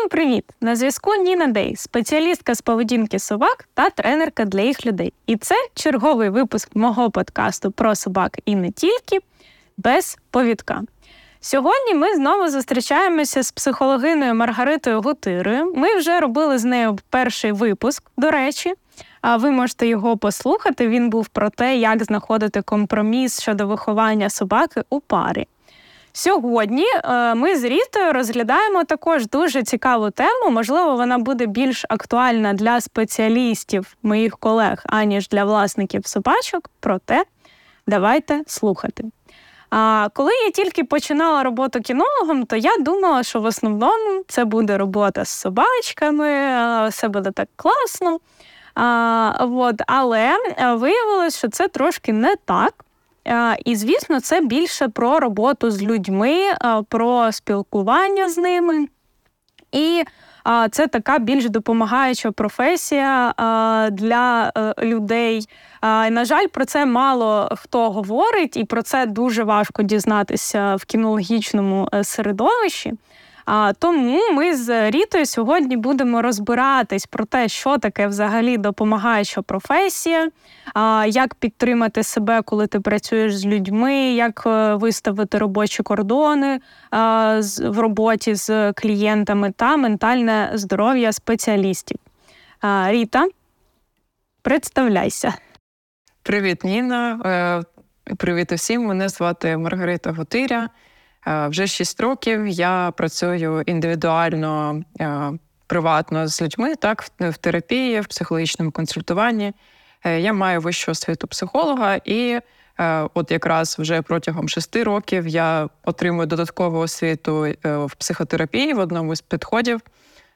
Всім привіт! На зв'язку Ніна Дей, спеціалістка з поведінки собак та тренерка для їх людей. І це черговий випуск мого подкасту про собак і не тільки без повідка. Сьогодні ми знову зустрічаємося з психологиною Маргаритою Гутирою. Ми вже робили з нею перший випуск, до речі. А ви можете його послухати. Він був про те, як знаходити компроміс щодо виховання собаки у парі. Сьогодні е, ми з Рітою розглядаємо також дуже цікаву тему. Можливо, вона буде більш актуальна для спеціалістів, моїх колег, аніж для власників собачок. Проте давайте слухати. А коли я тільки починала роботу кінологом, то я думала, що в основному це буде робота з собачками, все буде так класно. А, от, Але виявилось, що це трошки не так. І, звісно, це більше про роботу з людьми, про спілкування з ними. І це така більш допомагаюча професія для е, людей. На жаль, про це мало хто говорить, і про це дуже важко дізнатися в кінологічному е, середовищі. А тому ми з Рітою сьогодні будемо розбиратись про те, що таке взагалі допомагаюча професія, а, як підтримати себе, коли ти працюєш з людьми, як е, виставити робочі кордони а, з, в роботі з клієнтами та ментальне здоров'я спеціалістів. А, Ріта, представляйся. Привіт, Ніна. Е, привіт усім. Мене звати Маргарита Готиря. Е, вже 6 років я працюю індивідуально, е, приватно з людьми, так, в терапії, в психологічному консультуванні. Е, я маю вищу освіту психолога, і от якраз вже протягом шести років я отримую додаткову освіту в психотерапії в одному з підходів.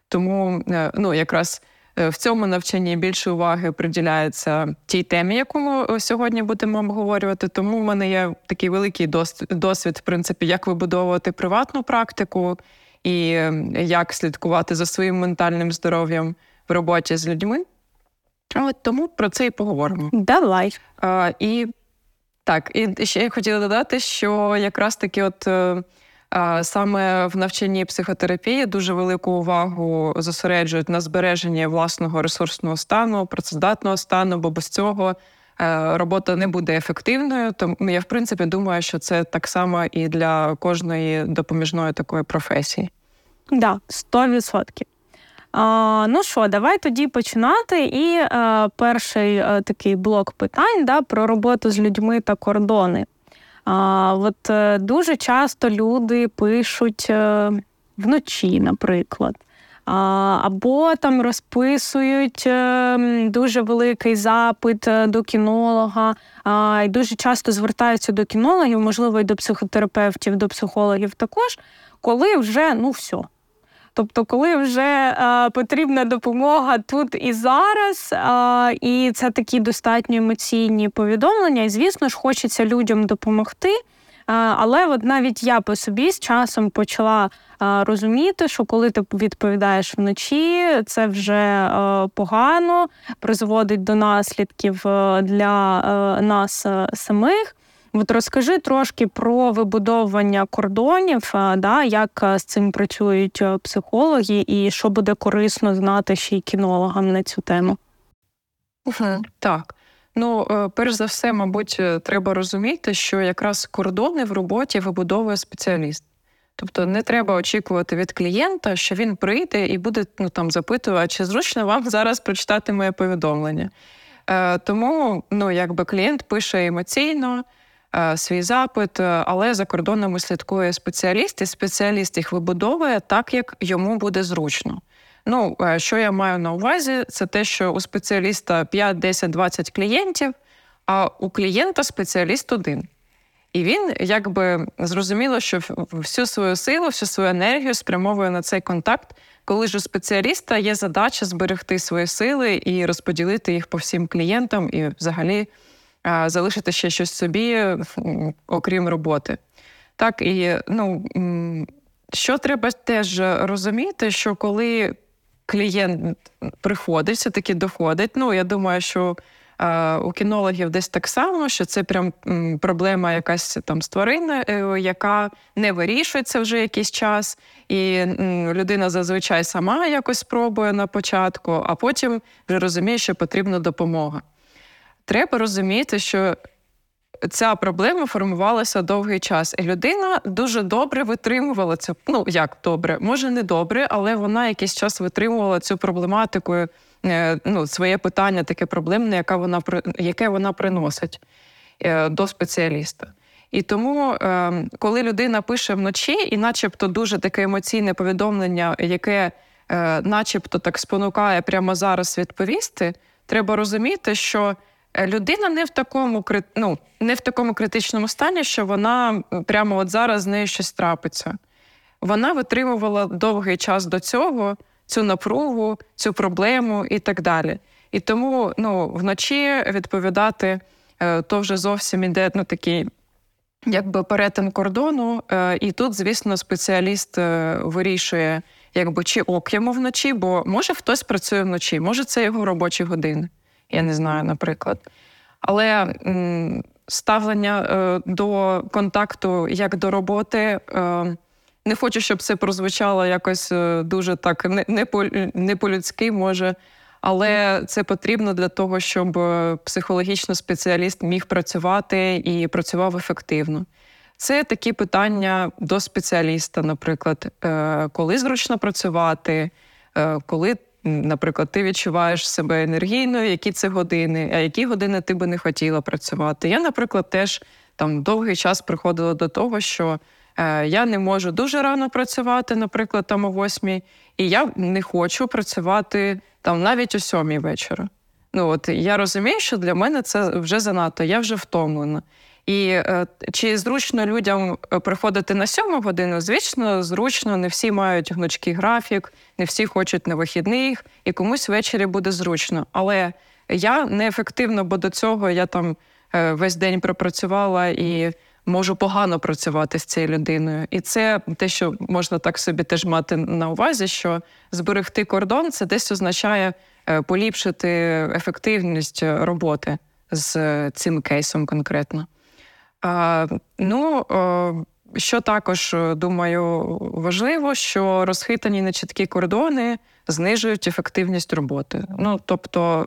Тому ну, якраз в цьому навчанні більше уваги приділяється тій темі, яку ми сьогодні будемо обговорювати. Тому в мене є такий великий досвід, в принципі, як вибудовувати приватну практику і як слідкувати за своїм ментальним здоров'ям в роботі з людьми. От тому про це і поговоримо. Давай. А, І так, і ще я хотіла додати, що якраз таки, от. Саме в навчанні психотерапії дуже велику увагу зосереджують на збереженні власного ресурсного стану, працездатного стану, бо без цього е, робота не буде ефективною. Тому я в принципі думаю, що це так само і для кожної допоміжної такої професії. Так, да, 100%. А, Ну що, давай тоді починати. І а, е, перший а, е, такий блок питань да, про роботу з людьми та кордони. А, От е, дуже часто люди пишуть е, вночі, наприклад. Або там розписують е, дуже великий запит до кінолога, і дуже часто звертаються до кінологів, можливо, і до психотерапевтів, до психологів також, коли вже ну все, Тобто, коли вже е, потрібна допомога тут і зараз, е, і це такі достатньо емоційні повідомлення, і звісно ж, хочеться людям допомогти. Е, але от навіть я по собі з часом почала розуміти, що коли ти відповідаєш вночі, це вже погано призводить до наслідків для нас самих. От розкажи трошки про вибудовування кордонів, да, як з цим працюють психологи, і що буде корисно знати ще й кінологам на цю тему. Так. Ну, е, перш за все, мабуть, е, треба розуміти, що якраз кордони в роботі вибудовує спеціаліст. Тобто не треба очікувати від клієнта, що він прийде і буде ну, там запитувати, чи зручно вам зараз прочитати моє повідомлення. Е, Тому ну, якби клієнт пише емоційно, Е, свій запит, е, але за кордонами слідкує спеціаліст, і спеціаліст їх вибудовує так, як йому буде зручно. Ну, е, що я маю на увазі, це те, що у спеціаліста 5, 10, 20 клієнтів, а у клієнта спеціаліст один. І він якби зрозуміло, що всю свою силу, всю свою енергію спрямовує на цей контакт, коли ж у спеціаліста є задача зберегти свої сили і розподілити їх по всім клієнтам, і взагалі залишити ще щось собі, окрім роботи. Так, і ну, що треба теж розуміти, що коли клієнт приходить, все-таки доходить, ну, я думаю, що у кінологів десь так само, що це прям проблема якась там з твариною, е, яка не вирішується вже якийсь час, і людина зазвичай сама якось спробує на початку, а потім вже розуміє, що потрібна допомога. Треба розуміти, що ця проблема формувалася довгий час, і людина дуже добре витримувала це. Ну як добре, може не добре, але вона якийсь час витримувала цю проблематику. Е, ну, своє питання таке проблемне, яке вона яке вона приносить е, до спеціаліста. І тому, е, коли людина пише вночі, і начебто дуже таке емоційне повідомлення, яке начебто так спонукає прямо зараз відповісти, треба розуміти, що людина не в такому ну, не в такому критичному стані, що вона прямо от зараз з нею щось трапиться. Вона витримувала довгий час до цього цю напругу, цю проблему і так далі. І тому ну, вночі відповідати е, то вже зовсім іде ну, такий. Якби перетин кордону, е, і тут, звісно, спеціаліст е, вирішує, якби чи ок йому вночі, бо може хтось працює вночі, може це його робочі години, я не знаю, наприклад. Але ставлення е, до контакту як до роботи е, не хочу, щоб це прозвучало якось е, дуже так не, по, не по-людськи, може, але це потрібно для того, щоб психологічно спеціаліст міг працювати і працював ефективно. Це такі питання до спеціаліста, наприклад, коли зручно працювати, коли, наприклад, ти відчуваєш себе енергійною, які це години, а які години ти би не хотіла працювати. Я, наприклад, теж там довгий час приходила до того, що Е, я не можу дуже рано працювати, наприклад, там о восьмій, і я не хочу працювати там навіть о сьомій вечора. Ну от я розумію, що для мене це вже занадто, я вже втомлена. І е, чи зручно людям е, приходити на сьому годину? Звісно, зручно, не всі мають гнучкий графік, не всі хочуть на вихідних, і комусь ввечері буде зручно. Але я неефективно, бо до цього я там е, весь день пропрацювала і можу погано працювати з цією людиною. І це те, що можна так собі теж мати на увазі, що зберегти кордон це десь означає поліпшити ефективність роботи з цим кейсом конкретно. Ну, що також думаю важливо, що розхитані нечіткі кордони знижують ефективність роботи. Ну, тобто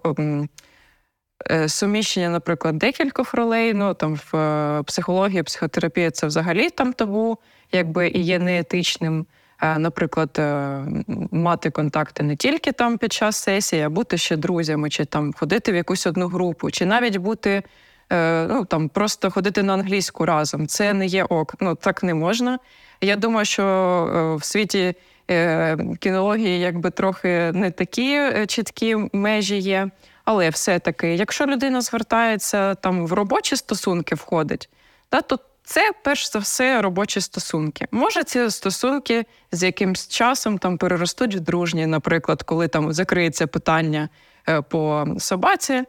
Е, суміщення, наприклад, декількох ролей. Ну там в е, психології, психотерапії це взагалі там табу, якби і є неетичним. Е, наприклад, мати контакти не тільки там під час сесії, а бути ще друзями, чи там ходити в якусь одну групу, чи навіть бути ну там просто ходити на англійську разом. Це не є ок. Ну так не можна. Я думаю, що в світі кінології якби трохи не такі чіткі межі є. Але все-таки, якщо людина звертається там в робочі стосунки, входить, да, то це перш за все робочі стосунки. Може, ці стосунки з якимсь часом там переростуть в дружні, наприклад, коли там закриється питання е, по собаці, е,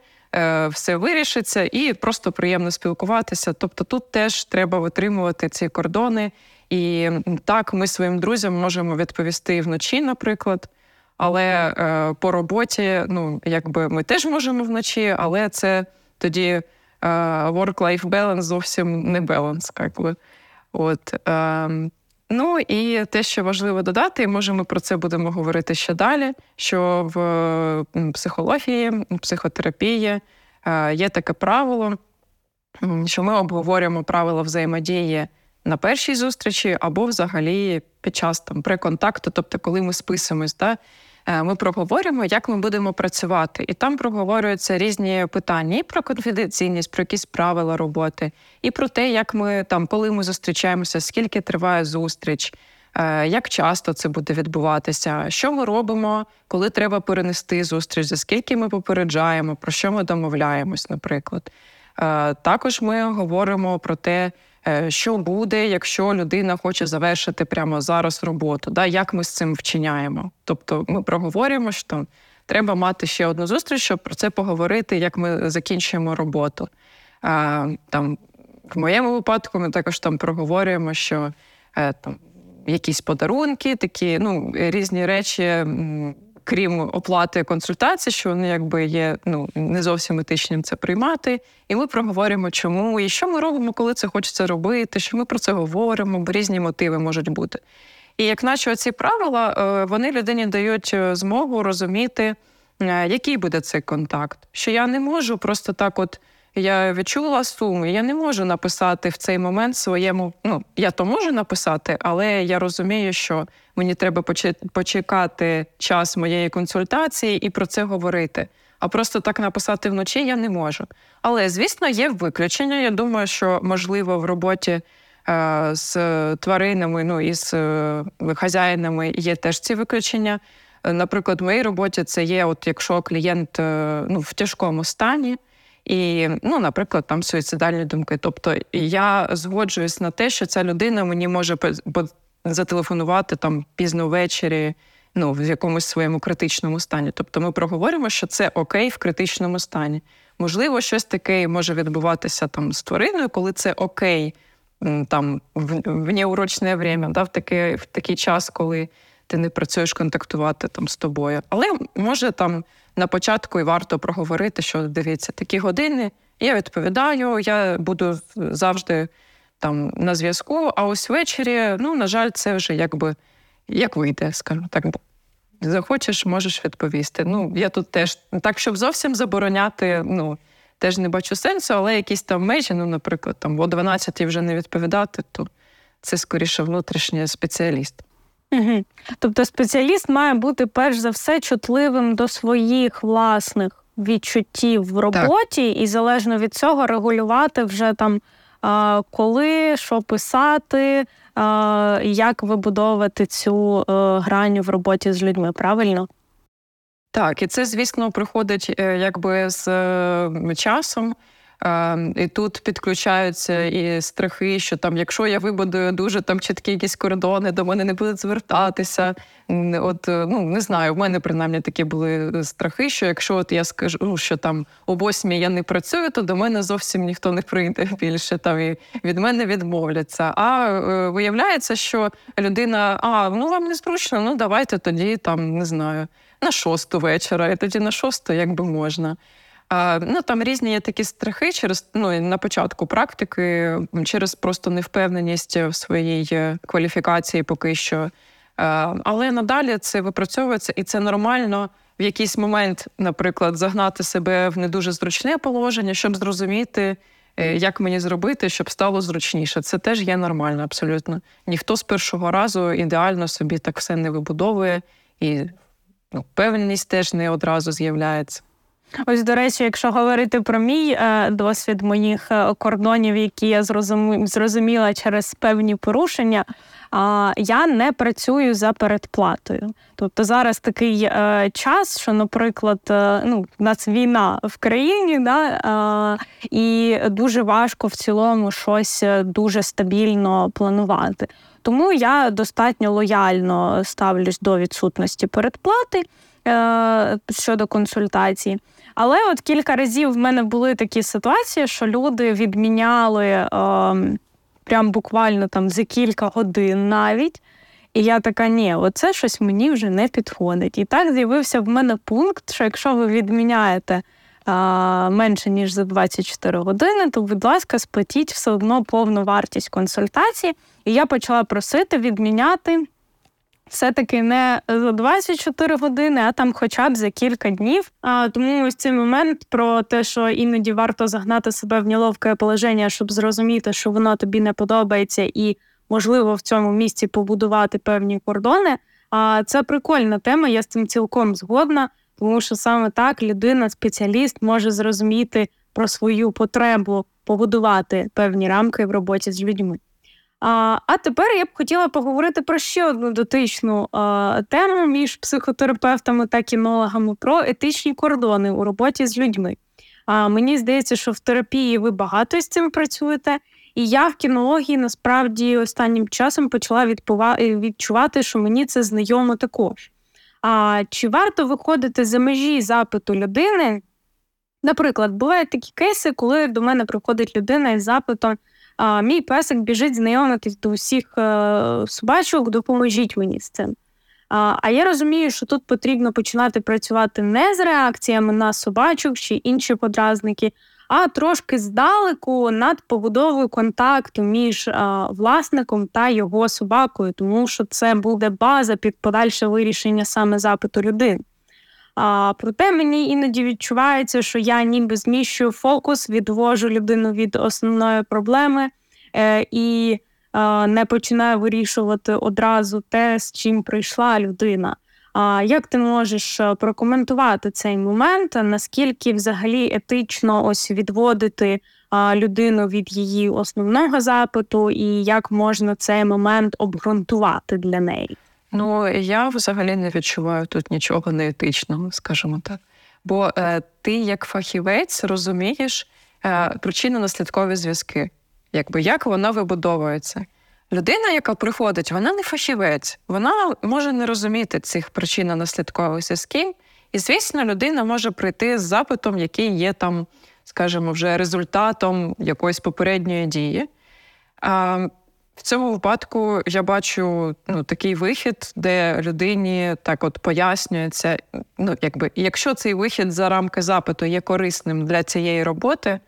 все вирішиться і просто приємно спілкуватися. Тобто тут теж треба витримувати ці кордони. І так, ми своїм друзям можемо відповісти вночі, наприклад. Але е, по роботі, ну якби ми теж можемо вночі, але це тоді е, work-life balance зовсім не баланс. Якби. От, е, Ну і те, що важливо додати, може, ми про це будемо говорити ще далі. Що в психології, психотерапії е, є таке правило, що ми обговорюємо правила взаємодії на першій зустрічі або взагалі під час там преконтакту, тобто коли ми списуємось. Да? Е, ми проговоримо, як ми будемо працювати, і там проговорюються різні питання і про конфіденційність, про якісь правила роботи, і про те, як ми там, коли ми зустрічаємося, скільки триває зустріч. Е, як часто це буде відбуватися? Що ми робимо, коли треба перенести зустріч? За скільки ми попереджаємо, про що ми домовляємось, наприклад? Е, також ми говоримо про те, що буде, якщо людина хоче завершити прямо зараз роботу, да, як ми з цим вчиняємо. Тобто ми проговорюємо, що треба мати ще одну зустріч, щоб про це поговорити, як ми закінчуємо роботу. А, там, В моєму випадку ми також там проговорюємо, що е, там якісь подарунки, такі ну, різні речі крім оплати консультації, що вони якби є ну не зовсім етичним це приймати. І ми проговоримо, чому і що ми робимо, коли це хочеться робити, що ми про це говоримо, бо різні мотиви можуть бути. І як наче ці правила, е, вони людині дають е, змогу розуміти, е, який буде цей контакт. Що я не можу просто так, от я відчула суму, я не можу написати в цей момент своєму. Ну, я то можу написати, але я розумію, що мені треба почекати час моєї консультації і про це говорити. А просто так написати вночі я не можу. Але, звісно, є виключення. Я думаю, що можливо в роботі е, з тваринами, ну і з е, хазяїнами є теж ці виключення. Наприклад, в моїй роботі це є, от якщо клієнт е, ну, в тяжкому стані. І, ну, наприклад, там суїцидальні думки. Тобто я згоджуюсь на те, що ця людина мені може зателефонувати там пізно ввечері, ну, в якомусь своєму критичному стані. Тобто ми проговоримо, що це окей в критичному стані. Можливо, щось таке може відбуватися там з твариною, коли це окей там в, в неурочне время, да, в такий, в такий час, коли ти не працюєш контактувати там з тобою. Але може там на початку і варто проговорити, що дивіться, такі години. Я відповідаю, я буду завжди там на зв'язку. А ось ввечері, ну, на жаль, це вже якби як вийде, скажімо так. Захочеш, можеш відповісти. Ну, я тут теж так, щоб зовсім забороняти, ну теж не бачу сенсу, але якісь там межі, ну, наприклад, там о 12 вже не відповідати, то це скоріше внутрішній спеціаліст. Угу. Тобто спеціаліст має бути перш за все чутливим до своїх власних відчуттів в роботі, так. і залежно від цього регулювати вже там коли, що писати, як вибудовувати цю е, грань в роботі з людьми, правильно? Так, і це, звісно, приходить е, якби з е, часом. Ем, і тут підключаються і страхи, що там, якщо я вибудую дуже там чіткі якісь кордони, до мене не будуть звертатися. От е, ну не знаю, в мене принаймні такі були страхи, що якщо от я скажу, що там о восьмій я не працюю, то до мене зовсім ніхто не прийде більше там і від мене відмовляться. А е, виявляється, що людина, а ну вам не зручно, ну давайте тоді там не знаю на шосту вечора, і тоді на шосту якби можна. Ну там різні є такі страхи через ну на початку практики, через просто невпевненість в своїй е, кваліфікації поки що. Але надалі це випрацьовується, і це нормально в якийсь момент, наприклад, загнати себе в не дуже зручне положення, щоб зрозуміти, е, як мені зробити, щоб стало зручніше. Це теж є нормально, абсолютно. Ніхто з першого разу ідеально собі так все не вибудовує, і ну, певність теж не одразу з'являється. Ось, до речі, якщо говорити про мій е, досвід моїх е, кордонів, які я зрозуміла через певні порушення, е, я не працюю за передплатою. Тобто зараз такий е, час, що, наприклад, ну, у нас війна в країні, да, і дуже важко в цілому щось дуже стабільно планувати. Тому я достатньо лояльно ставлюсь до відсутності передплати щодо консультації. Але от кілька разів в мене були такі ситуації, що люди відміняли е, прям буквально там за кілька годин навіть. І я така, ні, оце щось мені вже не підходить. І так з'явився в мене пункт, що якщо ви відміняєте а, менше ніж за 24 години, то, будь ласка, сплатіть все одно повну вартість консультації. І я почала просити відміняти все-таки не за 24 години, а там хоча б за кілька днів. А тому ось цей момент про те, що іноді варто загнати себе в неловке положення, щоб зрозуміти, що воно тобі не подобається, і можливо в цьому місці побудувати певні кордони. А це прикольна тема. Я з цим цілком згодна, тому що саме так людина, спеціаліст, може зрозуміти про свою потребу побудувати певні рамки в роботі з людьми. А а тепер я б хотіла поговорити про ще одну дотичну а, тему між психотерапевтами та кінологами про етичні кордони у роботі з людьми. А мені здається, що в терапії ви багато з цим працюєте, і я в кінології насправді останнім часом почала відпова... відчувати, що мені це знайомо також. А чи варто виходити за межі запиту людини? Наприклад, бувають такі кейси, коли до мене приходить людина із запитом. А мій песик біжить знайомитись до усіх е, собачок, допоможіть мені з цим. А я розумію, що тут потрібно починати працювати не з реакціями на собачок чи інші подразники, а трошки здалеку над побудовою контакту між а, власником та його собакою, тому що це буде база під подальше вирішення саме запиту людини. А, Проте мені іноді відчувається, що я ніби зміщую фокус, відвожу людину від основної проблеми е, і е, не починаю вирішувати одразу те, з чим прийшла людина. А як ти можеш е, прокоментувати цей момент? Наскільки взагалі етично ось відводити людину від її основного запиту, і як можна цей момент обґрунтувати для неї? Ну я взагалі не відчуваю тут нічого неетичного, скажімо так. Бо е, ти, як фахівець, розумієш е, причинно-наслідкові зв'язки, якби як вона вибудовується. Людина, яка приходить, вона не фахівець, вона може не розуміти цих причинно-наслідкових зв'язків. І, звісно, людина може прийти з запитом, який є там, скажімо, вже результатом якоїсь попередньої дії. В цьому випадку я бачу ну, такий вихід, де людині так от пояснюється, ну, якби, якщо цей вихід за рамки запиту є корисним для цієї роботи,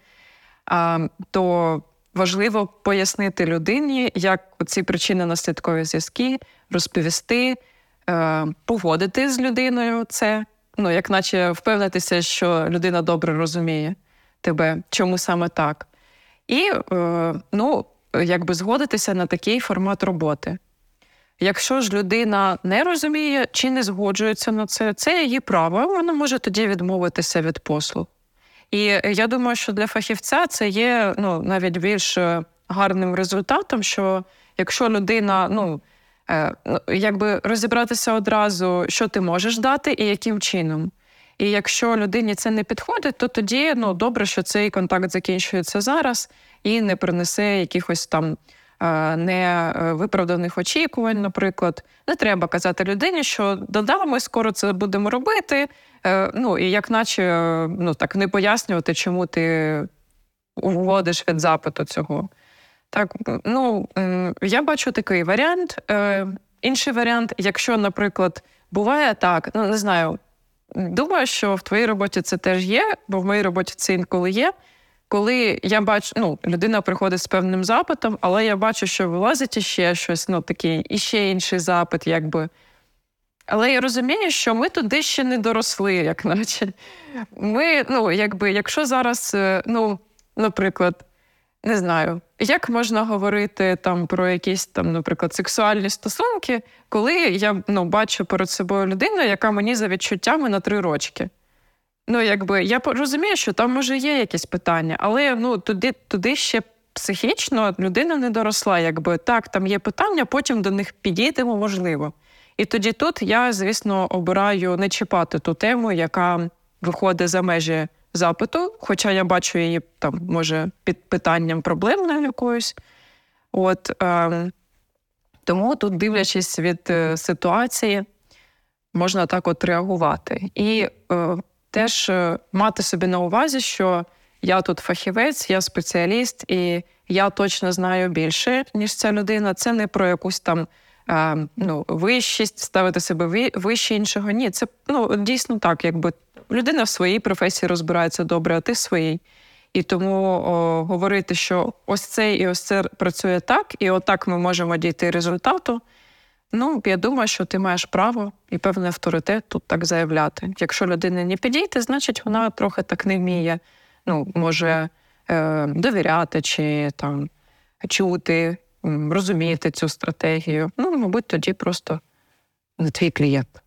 а, то важливо пояснити людині, як ці причини наслідкові зв'язки розповісти, е, погодити з людиною це, ну, як наче впевнитися, що людина добре розуміє тебе, чому саме так. І е, ну, якби згодитися на такий формат роботи. Якщо ж людина не розуміє чи не згоджується на це, це її право, вона може тоді відмовитися від послуг. І я думаю, що для фахівця це є ну, навіть більш е, гарним результатом, що якщо людина, ну, е, ну якби розібратися одразу, що ти можеш дати і яким чином. І якщо людині це не підходить, то тоді ну, добре, що цей контакт закінчується зараз і не принесе якихось там е, невиправданих очікувань, наприклад. Не треба казати людині, що да, ми скоро це будемо робити. Е, ну і як наче ну так не пояснювати, чому ти уводиш від запиту цього. Так, ну я бачу такий варіант. Е, інший варіант, якщо, наприклад, буває так, ну не знаю. Думаю, що в твоїй роботі це теж є, бо в моїй роботі це інколи є. Коли я бачу, ну, людина приходить з певним запитом, але я бачу, що вилазить іще щось, ну такий, іще інший запит, якби. Але я розумію, що ми туди ще не доросли, як наче. Ми, ну, якби, якщо зараз, е, ну, наприклад, не знаю, як можна говорити там про якісь там, наприклад, сексуальні стосунки, коли я ну, бачу перед собою людину, яка мені за відчуттями на три рочки. Ну, якби я розумію, що там може є якісь питання, але ну, туди туди ще психічно людина не доросла. Якби так, там є питання, потім до них підійдемо, можливо. І тоді тут я, звісно, обираю не чіпати ту тему, яка виходить за межі запиту, хоча я бачу її там, може, під питанням проблемною якоюсь. От, е, Тому тут, дивлячись від е, ситуації, можна так от реагувати. І е, теж е, мати собі на увазі, що я тут фахівець, я спеціаліст, і я точно знаю більше, ніж ця людина. Це не про якусь там а, ну, вищість, ставити себе вище іншого. Ні, це ну, дійсно так, якби людина в своїй професії розбирається добре, а ти своїй. І тому о, говорити, що ось це і ось це працює так, і отак ми можемо дійти результату. Ну, я думаю, що ти маєш право і певний авторитет тут так заявляти. Якщо людина не підійде, значить вона трохи так не вміє, ну, може е, довіряти чи там чути розумієте цю стратегію. Ну, мабуть, тоді просто не твій клієнт.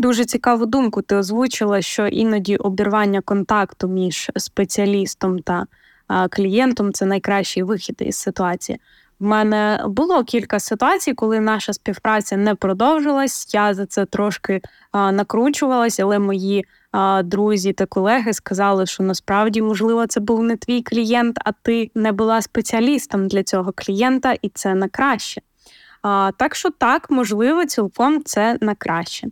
Дуже цікаву думку. Ти озвучила, що іноді обірвання контакту між спеціалістом та клієнтом це найкращий вихід із ситуації. В мене було кілька ситуацій, коли наша співпраця не продовжилась. Я за це трошки а, накручувалась, але мої а, друзі та колеги сказали, що насправді, можливо, це був не твій клієнт, а ти не була спеціалістом для цього клієнта, і це на краще. А, Так що так, можливо, цілком це на краще.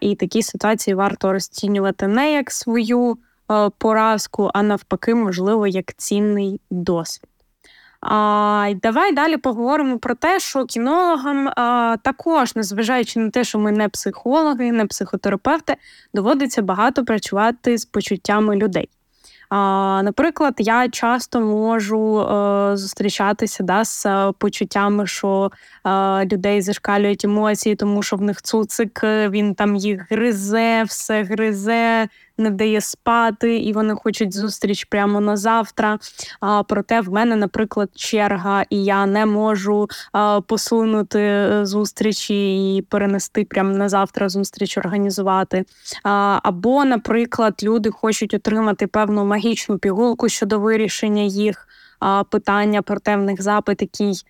І такі ситуації варто розцінювати не як свою а, поразку, а навпаки, можливо, як цінний досвід. А, Давай далі поговоримо про те, що кінологам а, також, незважаючи на те, що ми не психологи, не психотерапевти, доводиться багато працювати з почуттями людей. А, Наприклад, я часто можу е, зустрічатися да, з е, почуттями, що е, людей зашкалюють емоції, тому що в них цуцик, е, він там їх гризе, все гризе, не дає спати, і вони хочуть зустріч прямо на завтра. А проте в мене, наприклад, черга, і я не можу а, посунути е, зустрічі і перенести прямо на завтра зустріч організувати. А, Або, наприклад, люди хочуть отримати певну магічну пігулку щодо вирішення їх питання, проте в них запит, який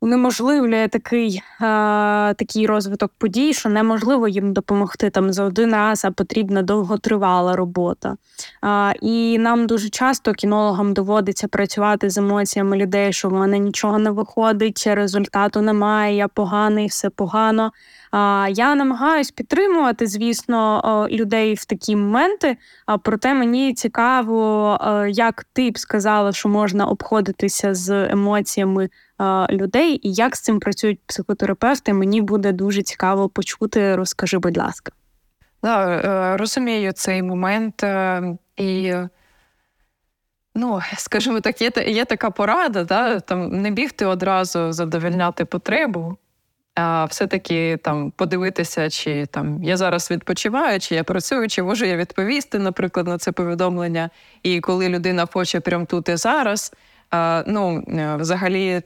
унеможливлює такий е, такий розвиток подій, що неможливо їм допомогти там за один раз, а потрібна довготривала робота. Е, і нам дуже часто кінологам доводиться працювати з емоціями людей, що в мене нічого не виходить, результату немає, я поганий, все погано. А Я намагаюсь підтримувати, звісно, людей в такі моменти. А Проте мені цікаво, як ти б сказала, що можна обходитися з емоціями людей, і як з цим працюють психотерапевти. Мені буде дуже цікаво почути. Розкажи, будь ласка. Да, е, розумію цей момент е, і. Ну, скажімо так, є є така порада, да? там не бігти одразу задовольняти потребу, а все-таки там подивитися, чи там я зараз відпочиваю, чи я працюю, чи можу я відповісти, наприклад, на це повідомлення. І коли людина хоче прямо тут і зараз, ну е, взагалі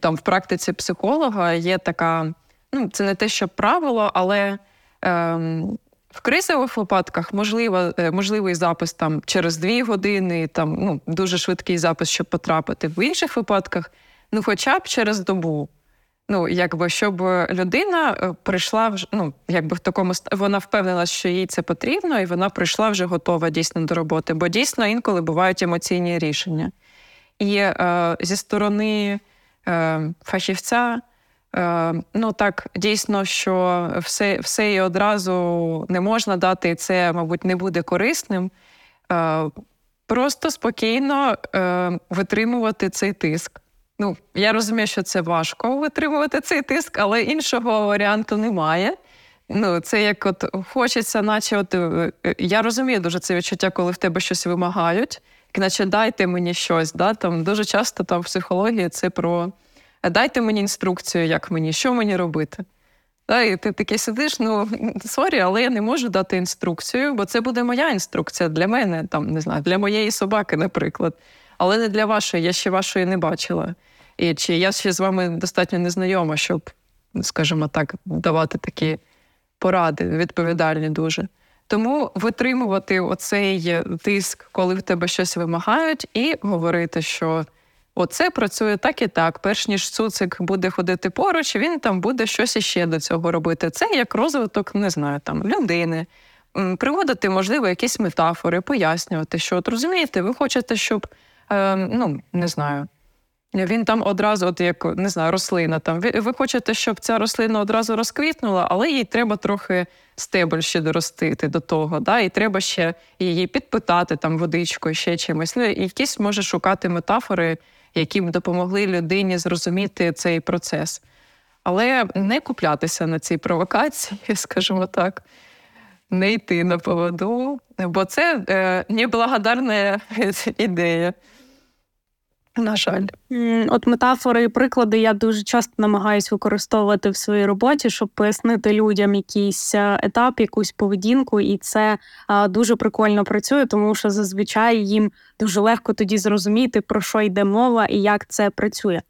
там в практиці психолога є така, ну це не те, що правило, але. Ем, в кризових випадках можливо, е, можливий запис там через дві години, там ну дуже швидкий запис, щоб потрапити. В інших випадках, ну хоча б через добу. Ну, якби щоб людина е, прийшла вже, ну якби в такому вона впевнена, що їй це потрібно, і вона прийшла вже готова дійсно до роботи. Бо дійсно інколи бувають емоційні рішення. І е, зі сторони фахівця, е, ну так дійсно, що все все і одразу не можна дати, і це, мабуть, не буде корисним. Е, Просто спокійно е, витримувати цей тиск. Ну, я розумію, що це важко витримувати цей тиск, але іншого варіанту немає. Ну, це як от хочеться, наче от е, е, я розумію дуже це відчуття, коли в тебе щось вимагають, наче дайте мені щось. Да? Там Дуже часто там в психології це про дайте мені інструкцію, як мені, що мені робити. Да, І ти такий сидиш, ну sorry, але я не можу дати інструкцію, бо це буде моя інструкція для мене, там не знаю, для моєї собаки, наприклад. Але не для вашої, я ще вашої не бачила. І чи я ще з вами достатньо незнайома, щоб, скажімо так, давати такі поради, відповідальні дуже. Тому витримувати оцей тиск, коли в тебе щось вимагають, і говорити, що оце працює так і так. Перш ніж цуцик буде ходити поруч, він там буде щось іще до цього робити. Це як розвиток, не знаю, там людини. Приводити, можливо, якісь метафори, пояснювати, що от розумієте, ви хочете, щоб, е, ну не знаю, він там одразу, от як не знаю, рослина. Там ви, ви хочете, щоб ця рослина одразу розквітнула, але їй треба трохи стебель ще доростити до того. Да? І треба ще її підпитати там водичкою, ще чимось. Ну, якісь може шукати метафори, які б допомогли людині зрозуміти цей процес. Але не куплятися на цій провокації, скажімо так, не йти на поводу, бо це е, неблагодарна ідея. На жаль, от метафори і приклади я дуже часто намагаюся використовувати в своїй роботі, щоб пояснити людям якийсь е, етап, якусь поведінку, і це дуже прикольно працює, тому що зазвичай їм дуже легко тоді зрозуміти, про що йде мова і як це працює.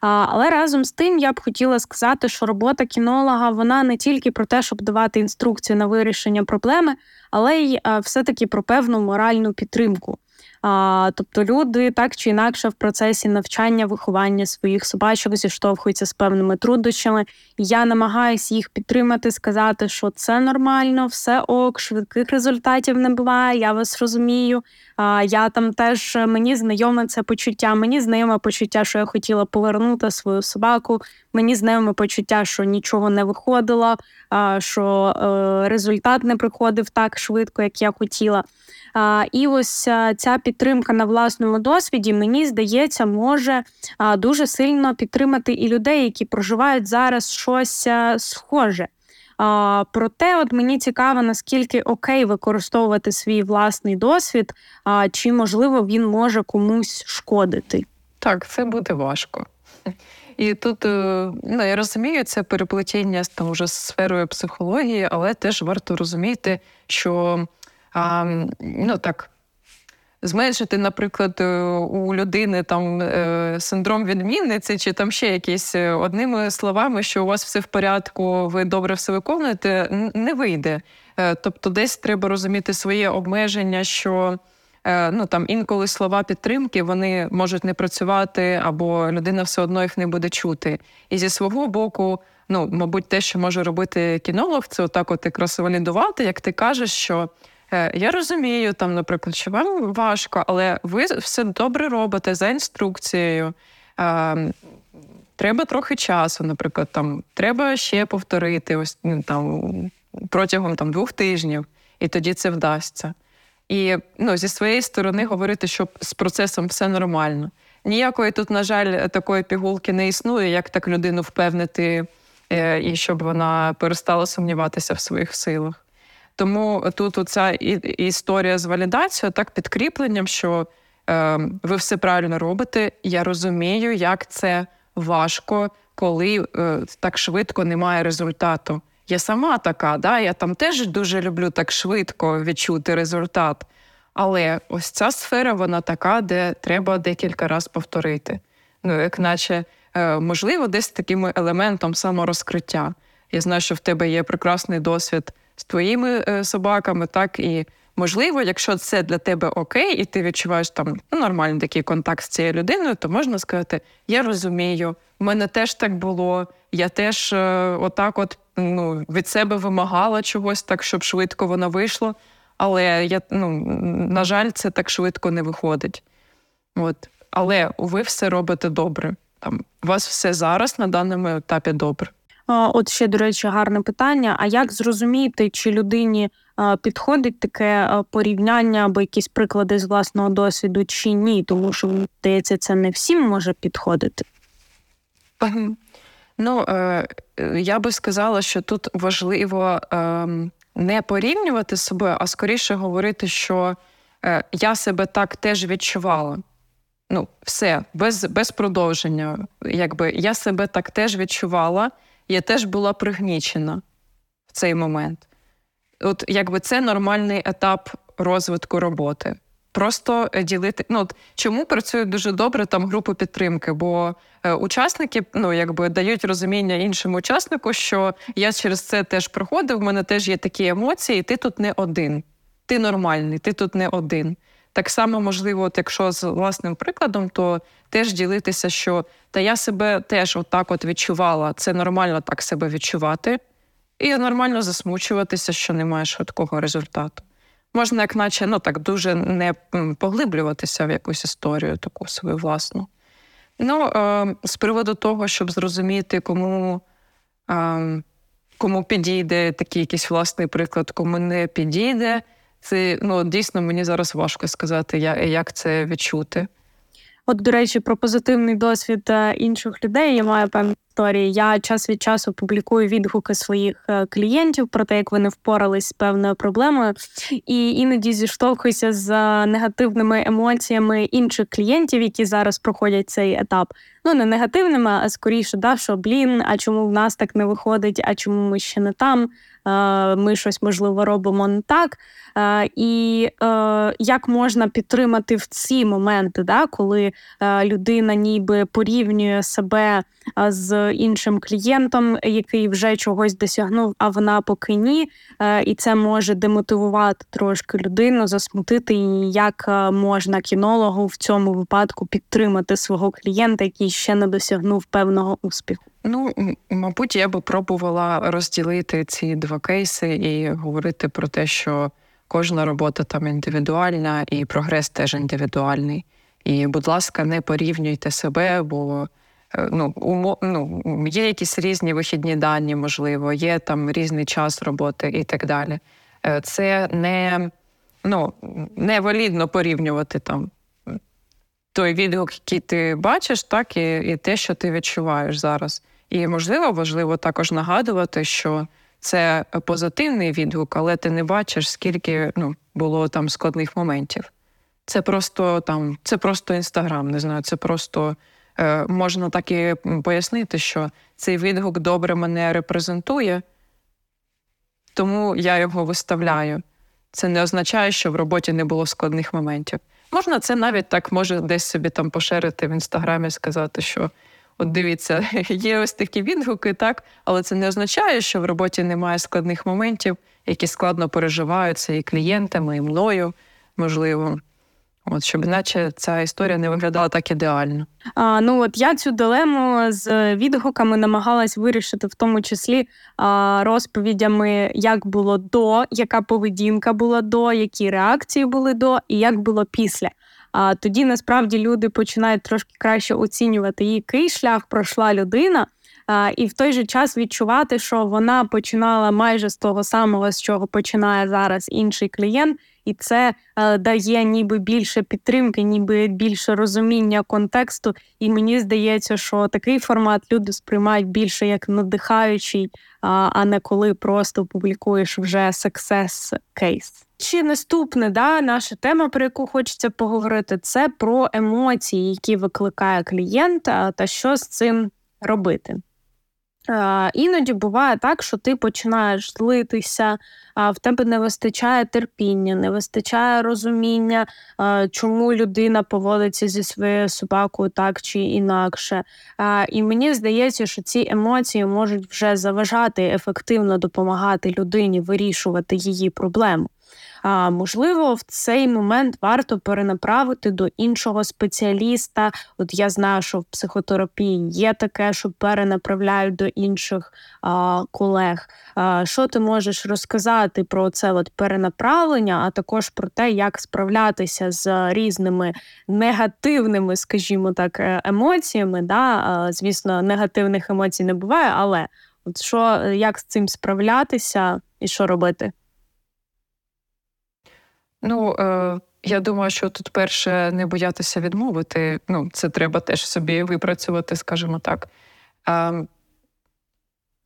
Але разом з тим я б хотіла сказати, що робота кінолога вона не тільки про те, щоб давати інструкцію на вирішення проблеми, але й все-таки про певну моральну підтримку. А, Тобто люди так чи інакше в процесі навчання, виховання своїх собачок зіштовхуються з певними труднощами. Я намагаюся їх підтримати, сказати, що це нормально, все ок, швидких результатів не буває. Я вас розумію. А, Я там теж мені знайоме це почуття. Мені знайоме почуття, що я хотіла повернути свою собаку. Мені знайоме почуття, що нічого не виходило, а, що е, результат не приходив так швидко, як я хотіла. І ось ця підтримка на власному досвіді, мені здається, може дуже сильно підтримати і людей, які проживають зараз щось схоже. А, Проте, от мені цікаво, наскільки окей використовувати свій власний досвід, а чи можливо він може комусь шкодити. Так, це буде важко. І тут е, ну, я розумію, це переплетіння там вже з сферою психології, але теж варто розуміти, що а, ну так. Зменшити, наприклад, е, у людини там е, синдром відмінниці, чи там ще якісь одними словами, що у вас все в порядку, ви добре все виконуєте, не вийде. Тобто, десь треба розуміти своє обмеження, що Е, ну там інколи слова підтримки вони можуть не працювати, або людина все одно їх не буде чути. І зі свого боку, ну мабуть, те, що може робити кінолог, це отак, от валідувати, як ти кажеш, що. Е, я розумію, там, наприклад, що вам важко, але ви все добре робите за інструкцією. Е, треба трохи часу, наприклад, там треба ще повторити ось ну, там протягом там двох тижнів, і тоді це вдасться. І ну, зі своєї сторони говорити, що з процесом все нормально. Ніякої тут, на жаль, такої пігулки не існує, як так людину впевнити, е, і щоб вона перестала сумніватися в своїх силах. Тому тут оця історія з валідацією, так підкріпленням, що е, ви все правильно робите. Я розумію, як це важко, коли е, так швидко немає результату. Я сама така, да, я там теж дуже люблю так швидко відчути результат. Але ось ця сфера, вона така, де треба декілька разів повторити. Ну, як наче, е, можливо, десь таким елементом саморозкриття. Я знаю, що в тебе є прекрасний досвід з твоїми е, собаками, так і можливо, якщо це для тебе окей, і ти відчуваєш там ну, нормальний такий контакт з цією людиною, то можна сказати: Я розумію, в мене теж так було, я теж е, отак, от ну, від себе вимагала чогось так, щоб швидко воно вийшло. Але я, ну, на жаль, це так швидко не виходить. От. Але ви все робите добре. Там У вас все зараз на даному етапі добре. От ще, до речі, гарне питання. А як зрозуміти, чи людині підходить таке порівняння або якісь приклади з власного досвіду, чи ні? Тому що здається, це не всім може підходити. Ну, е, я би сказала, що тут важливо е, не порівнювати собою, а скоріше говорити, що е, я себе так теж відчувала. Ну, все, без без продовження. Якби Я себе так теж відчувала, я теж була пригнічена в цей момент. От якби це нормальний етап розвитку роботи просто е, ділити. Ну от чому працюють дуже добре там групи підтримки? Бо е, учасники ну якби дають розуміння іншому учаснику, що я через це теж проходив. в мене теж є такі емоції, ти тут не один. Ти нормальний, ти тут не один. Так само можливо, от якщо з власним прикладом, то теж ділитися, що та я себе теж отак от відчувала. Це нормально так себе відчувати, і нормально засмучуватися, що немає швидкого результату можна, як наче, ну так дуже не поглиблюватися в якусь історію, таку свою власну. Ну, е, з приводу того, щоб зрозуміти, кому е, кому підійде такий якийсь власний приклад, кому не підійде, це ну, дійсно мені зараз важко сказати, як це відчути. От, до речі, про позитивний досвід е, інших людей я маю певні історії. Я час від часу публікую відгуки своїх е, клієнтів про те, як вони впорались з певною проблемою, і іноді зіштовхуюся з е, негативними емоціями інших клієнтів, які зараз проходять цей етап. Ну не негативними, а скоріше, да, що блін, а чому в нас так не виходить, а чому ми ще не там? Ми щось можливо робимо не так. І як можна підтримати в ці моменти, да, коли людина ніби порівнює себе з іншим клієнтом, який вже чогось досягнув, а вона поки ні. І це може демотивувати трошки людину, засмутити її, як можна кінологу в цьому випадку підтримати свого клієнта, який ще не досягнув певного успіху. Ну, мабуть, я би пробувала розділити ці два кейси і говорити про те, що кожна робота там індивідуальна, і прогрес теж індивідуальний. І, будь ласка, не порівнюйте себе, бо е, ну, умо, ну, є якісь різні вихідні дані, можливо, є там різний час роботи і так далі. Е, це не ну, невалідно порівнювати там той відгук, який ти бачиш, так, і, і те, що ти відчуваєш зараз. І можливо, важливо також нагадувати, що це позитивний відгук, але ти не бачиш, скільки ну, було там складних моментів. Це просто там, це просто інстаграм, не знаю, це просто е, можна так і пояснити, що цей відгук добре мене репрезентує, тому я його виставляю. Це не означає, що в роботі не було складних моментів. Можна це навіть так може десь собі там поширити в інстаграмі, сказати, що от дивіться, є ось такі відгуки, так, але це не означає, що в роботі немає складних моментів, які складно переживаються і клієнтами, і мною, можливо. От щоб наче ця історія не виглядала так ідеально. А, Ну от я цю дилему з відгуками намагалась вирішити, в тому числі а, розповідями, як було до, яка поведінка була до, які реакції були до, і як було після. А тоді насправді люди починають трошки краще оцінювати, який шлях пройшла людина. І в той же час відчувати, що вона починала майже з того самого, з чого починає зараз інший клієнт, і це е, дає ніби більше підтримки, ніби більше розуміння контексту. І мені здається, що такий формат люди сприймають більше як надихаючий, а, не коли просто публікуєш вже success case. Чи наступне да, наша тема, про яку хочеться поговорити, це про емоції, які викликає клієнт, та що з цим робити. Іноді буває так, що ти починаєш злитися, а в тебе не вистачає терпіння, не вистачає розуміння, чому людина поводиться зі своєю собакою так чи інакше. І мені здається, що ці емоції можуть вже заважати ефективно допомагати людині вирішувати її проблему. А, Можливо, в цей момент варто перенаправити до іншого спеціаліста. От я знаю, що в психотерапії є таке, що перенаправляють до інших а, колег. А, Що ти можеш розказати про це от перенаправлення, а також про те, як справлятися з різними негативними, скажімо так, е, емоціями. Да? Звісно, негативних емоцій не буває, але от що як з цим справлятися і що робити? Ну, е, я думаю, що тут перше не боятися відмовити. Ну, це треба теж собі випрацювати, скажімо так. Е,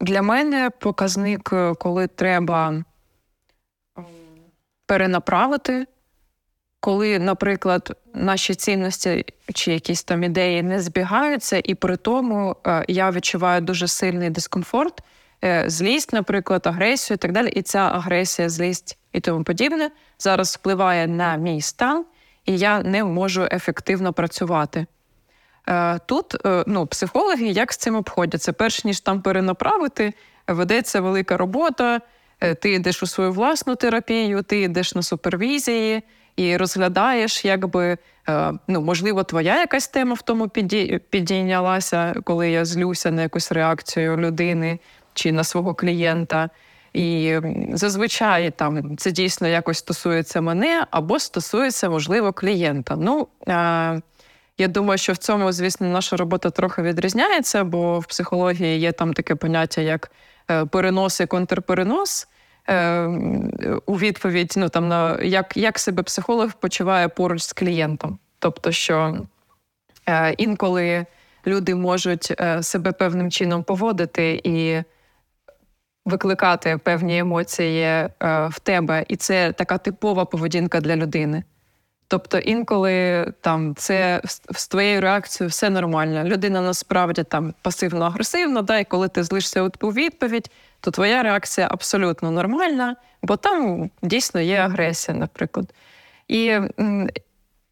для мене показник, е, коли треба перенаправити, коли, наприклад, наші цінності чи якісь там ідеї не збігаються, і при тому е, я відчуваю дуже сильний дискомфорт, е, злість, наприклад, агресію і так далі. І ця агресія, злість і тому подібне зараз впливає на мій стан, і я не можу ефективно працювати. Е, тут е, ну, психологи як з цим обходяться? Перш ніж там перенаправити, ведеться велика робота, е, ти йдеш у свою власну терапію, ти йдеш на супервізії і розглядаєш, якби ну, можливо, твоя якась тема в тому підійнялася, коли я злюся на якусь реакцію людини чи на свого клієнта. І зазвичай там це дійсно якось стосується мене або стосується, можливо, клієнта. Ну е, я думаю, що в цьому, звісно, наша робота трохи відрізняється, бо в психології є там таке поняття, як е, перенос і контрперенос. Е, у відповідь ну, там, на як як себе психолог почуває поруч з клієнтом. Тобто, що інколи люди можуть себе певним чином поводити і викликати певні емоції е, в тебе, і це така типова поведінка для людини. Тобто інколи там це з твоєю реакцією все нормально. Людина насправді там пасивно-агресивна, да, і коли ти злишся у відповідь, то твоя реакція абсолютно нормальна, бо там дійсно є агресія, наприклад. І,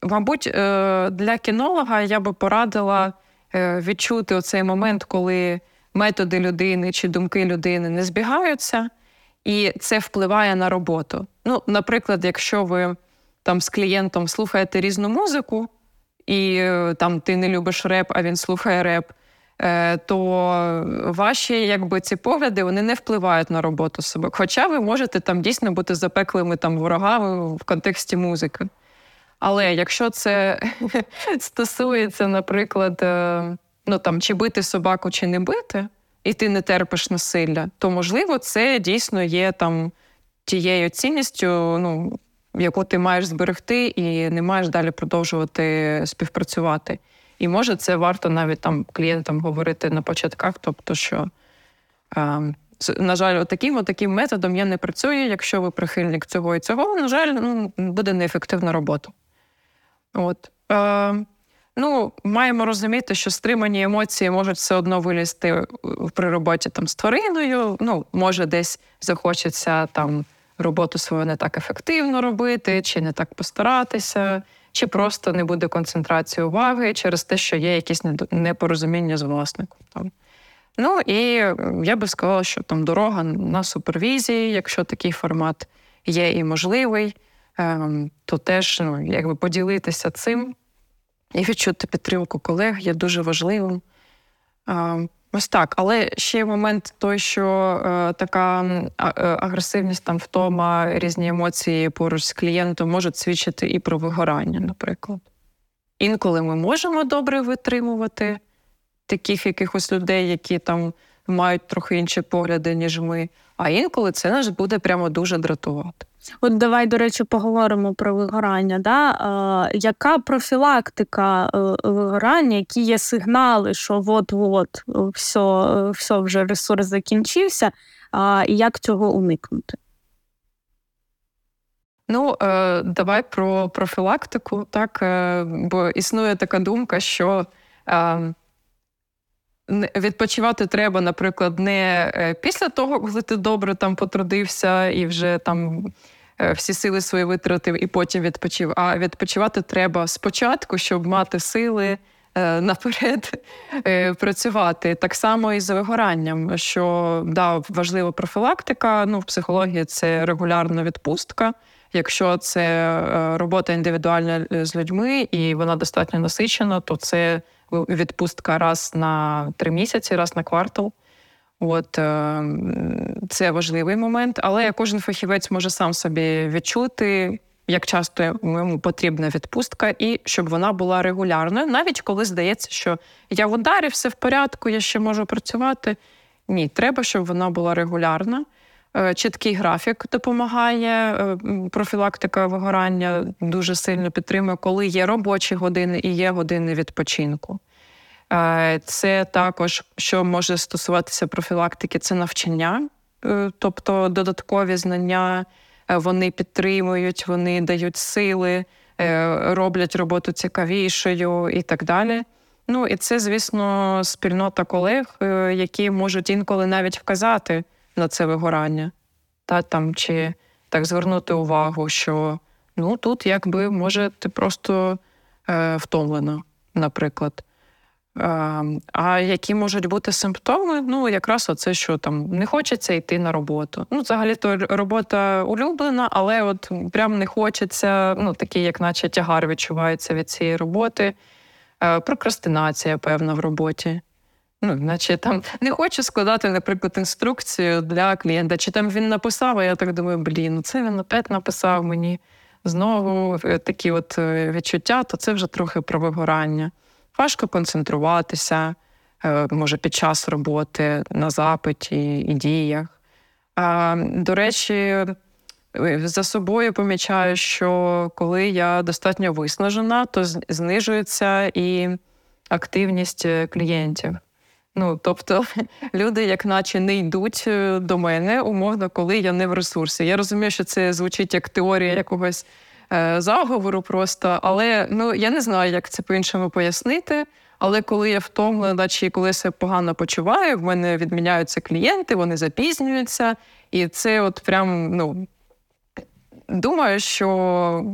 мабуть, е, для кінолога я би порадила е, відчути оцей момент, коли методи людини чи думки людини не збігаються, і це впливає на роботу. Ну, Наприклад, якщо ви там з клієнтом слухаєте різну музику, і е, там ти не любиш реп, а він слухає реп, е, то ваші якби, ці погляди вони не впливають на роботу себе. Хоча ви можете там дійсно бути запеклими там ворогами в контексті музики. Але якщо це стосується, наприклад, е, ну там чи бити собаку, чи не бити, і ти не терпиш насилля, то можливо це дійсно є там тією цінністю, ну яку ти маєш зберегти і не маєш далі продовжувати співпрацювати. І може це варто навіть там клієнтам говорити на початках, тобто, що. Е, на жаль, таким таким методом я не працюю. Якщо ви прихильник цього і цього, на жаль, ну, буде неефективна робота. От. Е, Ну, маємо розуміти, що стримані емоції можуть все одно вилізти при роботі там з твариною. Ну, може, десь захочеться там роботу свою не так ефективно робити, чи не так постаратися, чи просто не буде концентрації уваги через те, що є якісь непорозуміння з власником. Там. Ну і я би сказала, що там дорога на супервізії, якщо такий формат є і можливий, ем, то теж ну, якби поділитися цим і відчути підтримку колег є дуже важливим. Ось так, але ще момент той, що е, така е, агресивність, там втома, різні емоції поруч з клієнтом можуть свідчити і про вигорання, наприклад. Інколи ми можемо добре витримувати таких якихось людей, які там мають трохи інші погляди, ніж ми. А інколи це нас буде прямо дуже дратувати. От давай, до речі, поговоримо про вигорання. Да? Е, Яка профілактика е, вигорання, які є сигнали, що от-от все, все вже ресурс закінчився, і як цього уникнути? Ну, е, давай про профілактику, так, е, бо існує така думка, що Відпочивати треба, наприклад, не після того, коли ти добре там потрудився і вже там всі сили свої витратив і потім відпочив. А відпочивати треба спочатку, щоб мати сили е, наперед працювати. Так само і з вигоранням, що да, важлива профілактика. Ну, в психології це регулярна відпустка. Якщо це робота індивідуальна з людьми і вона достатньо насичена, то це відпустка раз на три місяці, раз на квартал. От е, це важливий момент, але кожен фахівець може сам собі відчути, як часто йому потрібна відпустка, і щоб вона була регулярною, навіть коли здається, що я в ударі, все в порядку, я ще можу працювати. Ні, треба, щоб вона була регулярна. Е, чіткий графік допомагає, е, профілактика вигорання дуже сильно підтримує, коли є робочі години і є години відпочинку. Е, це також, що може стосуватися профілактики, це навчання, тобто додаткові знання, вони підтримують, вони дають сили, роблять роботу цікавішою і так далі. Ну і це, звісно, спільнота колег, які можуть інколи навіть вказати на це вигорання, та там чи так звернути увагу, що ну тут якби може ти просто е, втомлена, наприклад. Е, а які можуть бути симптоми? Ну, якраз оце, що там не хочеться йти на роботу. Ну, взагалі то робота улюблена, але от прям не хочеться, ну, такий, як наче тягар відчувається від цієї роботи. Е, прокрастинація, певна, в роботі. Ну, наче там не хочу складати, наприклад, інструкцію для клієнта. Чи там він написав, а я так думаю, блін, ну це він опять написав мені знову е, такі от е, відчуття, то це вже трохи про вигорання. Важко концентруватися, е, може, під час роботи на запиті і діях. До речі, за собою помічаю, що коли я достатньо виснажена, то знижується і активність клієнтів. Ну, тобто люди, як наче, не йдуть е, до мене, умовно, коли я не в ресурсі. Я розумію, що це звучить як теорія якогось е, заговору, просто, але ну я не знаю, як це по-іншому пояснити. Але коли я втомлена, чи коли я себе погано почуваю, в мене відміняються клієнти, вони запізнюються, і це от прям ну думаю, що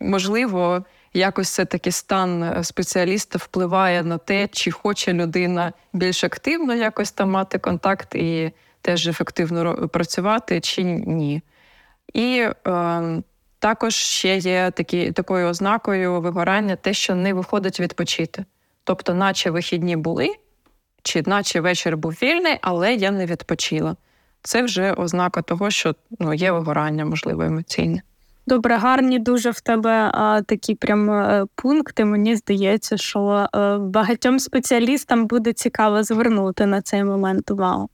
можливо якось все-таки стан е, спеціаліста впливає на те, чи хоче людина більш активно якось там мати контакт і теж ефективно працювати, чи ні. І е, також ще є такі, такою ознакою вигорання те, що не виходить відпочити. Тобто, наче вихідні були, чи наче вечір був вільний, але я не відпочила. Це вже ознака того, що ну, є вигорання, можливо, емоційне. Добре, гарні дуже в тебе а, такі прям е, пункти. Мені здається, що а, е, багатьом спеціалістам буде цікаво звернути на цей момент увагу.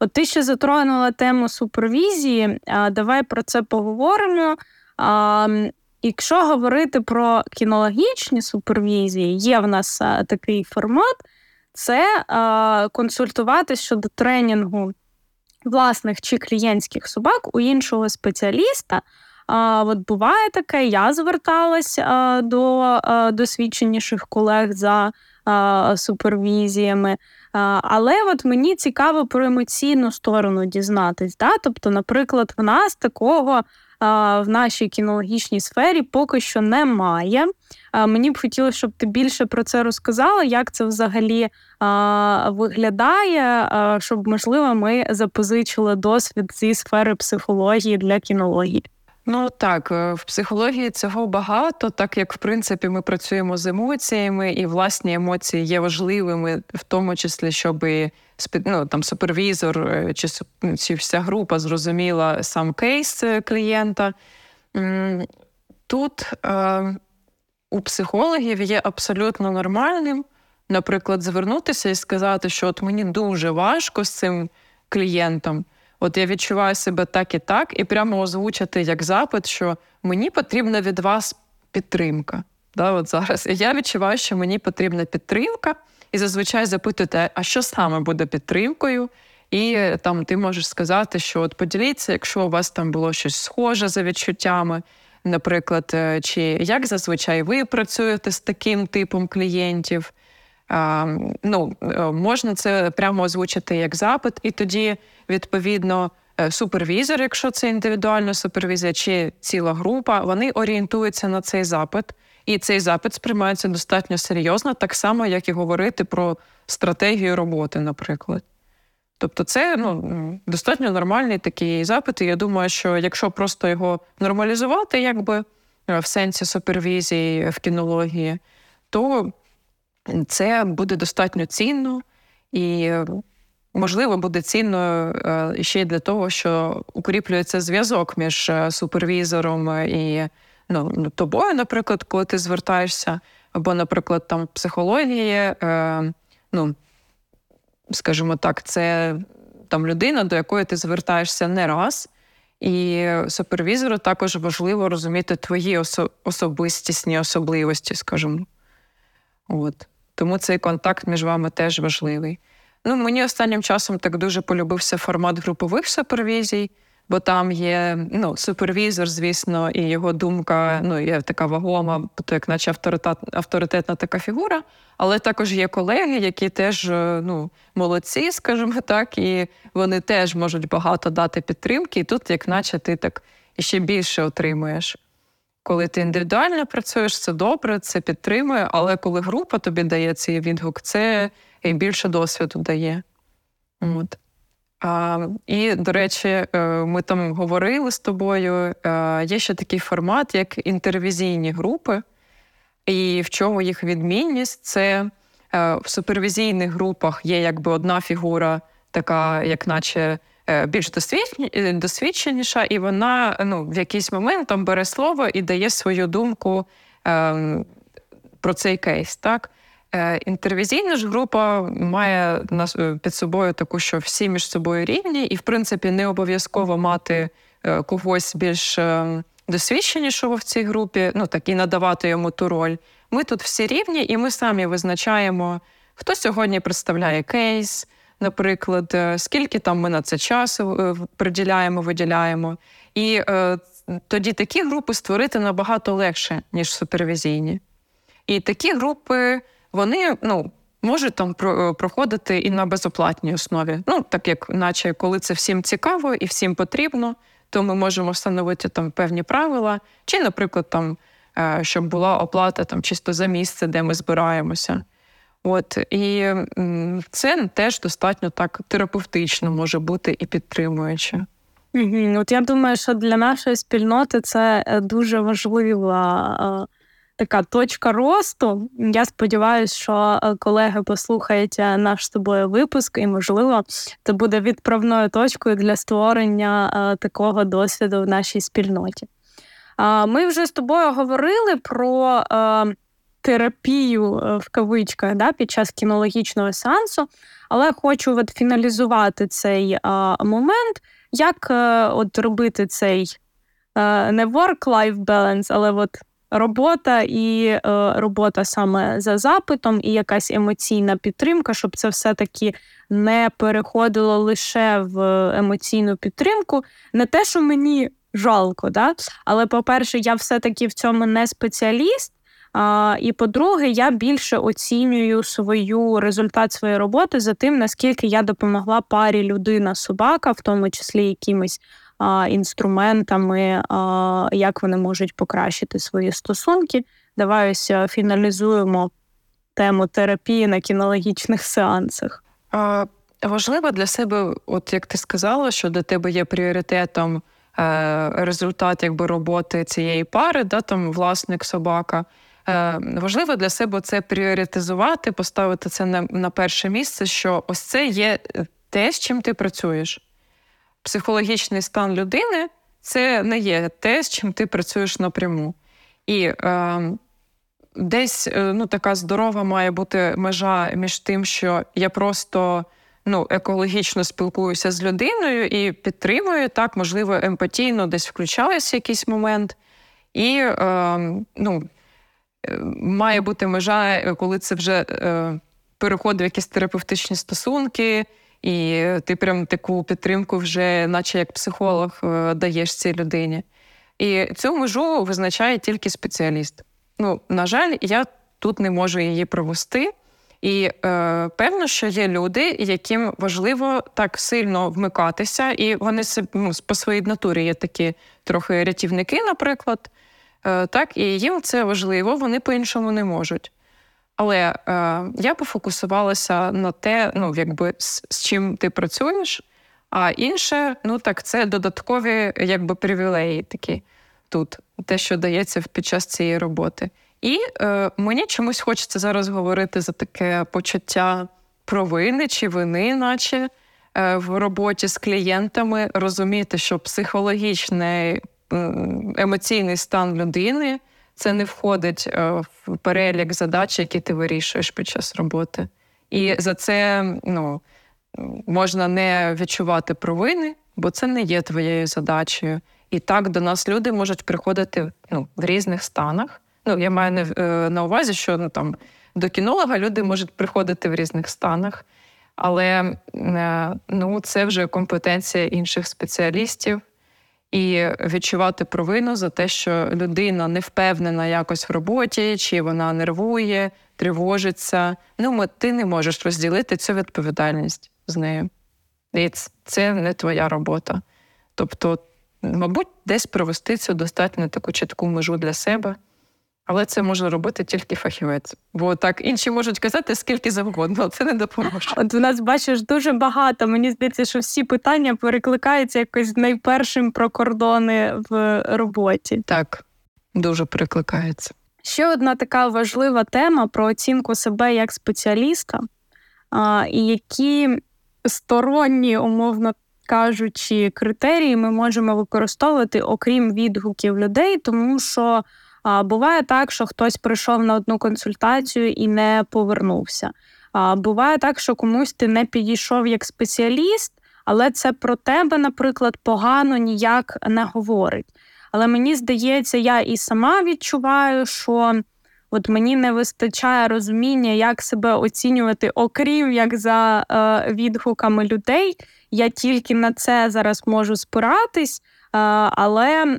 От ти ще затронула тему супервізії, а давай про це поговоримо. Якщо говорити про кінологічні супервізії, є в нас такий формат, це консультувати щодо тренінгу власних чи клієнтських собак у іншого спеціаліста. А, От буває таке, я зверталась а, до досвідченіших колег за супервізіями. Але от мені цікаво про емоційну сторону дізнатись. Да? Тобто, наприклад, в нас такого в нашій кінологічній сфері поки що немає. Мені б хотілося, щоб ти більше про це розказала, як це взагалі виглядає, щоб, можливо, ми запозичили досвід зі сфери психології для кінології. Ну так, е, в психології цього багато, так як в принципі ми працюємо з емоціями, і власні емоції є важливими, в тому числі, щоб ну, там супервізор е, чи ну, чи вся група зрозуміла сам кейс е, клієнта. Тут е, у психологів є абсолютно нормальним, наприклад, звернутися і сказати, що от мені дуже важко з цим клієнтом. От я відчуваю себе так і так, і прямо озвучити як запит, що мені потрібна від вас підтримка. Да, от зараз. І я відчуваю, що мені потрібна підтримка, і зазвичай запитуєте, а що саме буде підтримкою? І там ти можеш сказати, що от поділіться, якщо у вас там було щось схоже за відчуттями, наприклад, е, чи як зазвичай ви працюєте з таким типом клієнтів. Ну, е, Можна це прямо озвучити як запит, і тоді, відповідно, е, супервізор, якщо це індивідуальна супервізія чи ціла група, вони орієнтуються на цей запит, і цей запит сприймається достатньо серйозно, так само, як і говорити про стратегію роботи, наприклад. Тобто, це ну, достатньо нормальний такий запит. І я думаю, що якщо просто його нормалізувати, якби е, в сенсі супервізії в кінології, то це буде достатньо цінно і, можливо, буде цінно е, ще й для того, що укріплюється зв'язок між е, супервізором і ну, тобою, наприклад, коли ти звертаєшся, або, наприклад, там психології, е, ну, скажімо так, це там людина, до якої ти звертаєшся не раз. І супервізору також важливо розуміти твої особистісні особливості, скажімо. От. Тому цей контакт між вами теж важливий. Ну, Мені останнім часом так дуже полюбився формат групових супервізій, бо там є ну, супервізор, звісно, і його думка ну, є така вагома, то як наче авторитет, авторитетна така фігура. Але також є колеги, які теж е, ну, молодці, скажімо так, і вони теж можуть багато дати підтримки, і тут, як наче, ти так ще більше отримуєш. Коли ти індивідуально працюєш, це добре, це підтримує, але коли група тобі дає цей відгук, це більше досвіду дає. От. А, І, до речі, е, ми там говорили з тобою. Е, є ще такий формат, як інтервізійні групи, і в чому їх відмінність? Це е, в супервізійних групах є якби одна фігура, така, як наче. Е, більш е, досвідченіша, і вона ну, в якийсь момент там бере слово і дає свою думку е, про цей кейс. Так? Е, Інтервізійна ж група має під собою таку, що всі між собою рівні, і, в принципі, не обов'язково мати когось більш досвідченішого в цій групі, ну так і надавати йому ту роль. Ми тут всі рівні, і ми самі визначаємо, хто сьогодні представляє кейс наприклад, е, скільки там ми на це часу е, приділяємо, виділяємо. І е, тоді такі групи створити набагато легше, ніж супервізійні. І такі групи, вони ну, можуть там проходити і на безоплатній основі. Ну, так як, наче, коли це всім цікаво і всім потрібно, то ми можемо встановити там певні правила, чи, наприклад, там, щоб була оплата там чисто за місце, де ми збираємося. От і це теж достатньо так терапевтично може бути і підтримуюче. От я думаю, що для нашої спільноти це е, дуже важлива е, така точка росту. Я сподіваюся, що е, колеги послухають наш з тобою випуск, і, можливо, це буде відправною точкою для створення такого досвіду в нашій спільноті. Ми вже з тобою говорили про терапію е, в кавичках да, під час кінологічного сеансу, але хочу от фіналізувати цей а, момент, як а, е, от робити цей не work-life balance, але от робота і е, робота саме за запитом, і якась емоційна підтримка, щоб це все-таки не переходило лише в емоційну підтримку. Не те, що мені жалко, да? але, по-перше, я все-таки в цьому не спеціаліст. А, І по-друге, я більше оцінюю свою результат своєї роботи за тим, наскільки я допомогла парі людина-собака, в тому числі якимись а, інструментами, а, як вони можуть покращити свої стосунки. Давай ось е, фіналізуємо тему терапії на кінологічних сеансах. А, Важливо для себе, от як ти сказала, що для тебе є пріоритетом е, результат якби роботи цієї пари, да, там власник собака. Е, Важливо для себе це пріоритизувати, поставити це на, на перше місце, що ось це є те, з чим ти працюєш психологічний стан людини це не є те, з чим ти працюєш напряму. І е, десь е, ну, така здорова має бути межа між тим, що я просто ну, екологічно спілкуюся з людиною і підтримую, так, можливо, емпатійно десь включаюся якийсь момент. І е, ну, е, має бути межа, коли це вже е, переходить в якісь терапевтичні стосунки і ти прям таку підтримку вже, наче як психолог, е, даєш цій людині. І цю межу визначає тільки спеціаліст. Ну, на жаль, я тут не можу її провести. І е, певно, що є люди, яким важливо так сильно вмикатися, і вони ну, по своїй натурі є такі трохи рятівники, наприклад. Е, так, І їм це важливо, вони по-іншому не можуть. Але е, я пофокусувалася на те, ну якби з, з чим ти працюєш, а інше, ну так, це додаткові якби привілеї такі тут, те, що дається під час цієї роботи. І е, мені чомусь хочеться зараз говорити за таке почуття провини чи вини, наче е, в роботі з клієнтами, розуміти, що психологічний емоційний стан людини це не входить е, в перелік задач, які ти вирішуєш під час роботи. І за це ну, можна не відчувати провини, бо це не є твоєю задачею. І так до нас люди можуть приходити ну, в різних станах. Ну, я маю на, е, увазі, що ну, там, до кінолога люди можуть приходити в різних станах, але е, ну, це вже компетенція інших спеціалістів і відчувати провину за те, що людина не впевнена якось в роботі, чи вона нервує, тривожиться. Ну, ти не можеш розділити цю відповідальність з нею. І це не твоя робота. Тобто, мабуть, десь провести цю достатньо таку чітку межу для себе. Але це може робити тільки фахівець. Бо так інші можуть казати скільки завгодно, це не допоможе. От у нас бачиш дуже багато. Мені здається, що всі питання перекликаються якось найпершим про кордони в роботі. Так, дуже перекликається. Ще одна така важлива тема про оцінку себе як спеціаліста, і які сторонні, умовно кажучи, критерії ми можемо використовувати окрім відгуків людей, тому що. А буває так, що хтось прийшов на одну консультацію і не повернувся. А буває так, що комусь ти не підійшов як спеціаліст, але це про тебе, наприклад, погано ніяк не говорить. Але мені здається, я і сама відчуваю, що от мені не вистачає розуміння, як себе оцінювати, окрім як за е, відгуками людей. Я тільки на це зараз можу спиратись. Але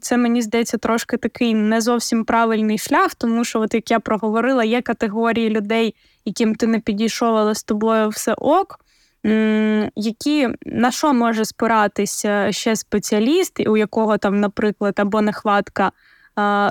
це мені здається трошки такий не зовсім правильний шлях, тому що, от як я проговорила, є категорії людей, яким ти не підійшов, але з тобою все ок. Які на що може спиратися ще спеціаліст, у якого там, наприклад, або нехватка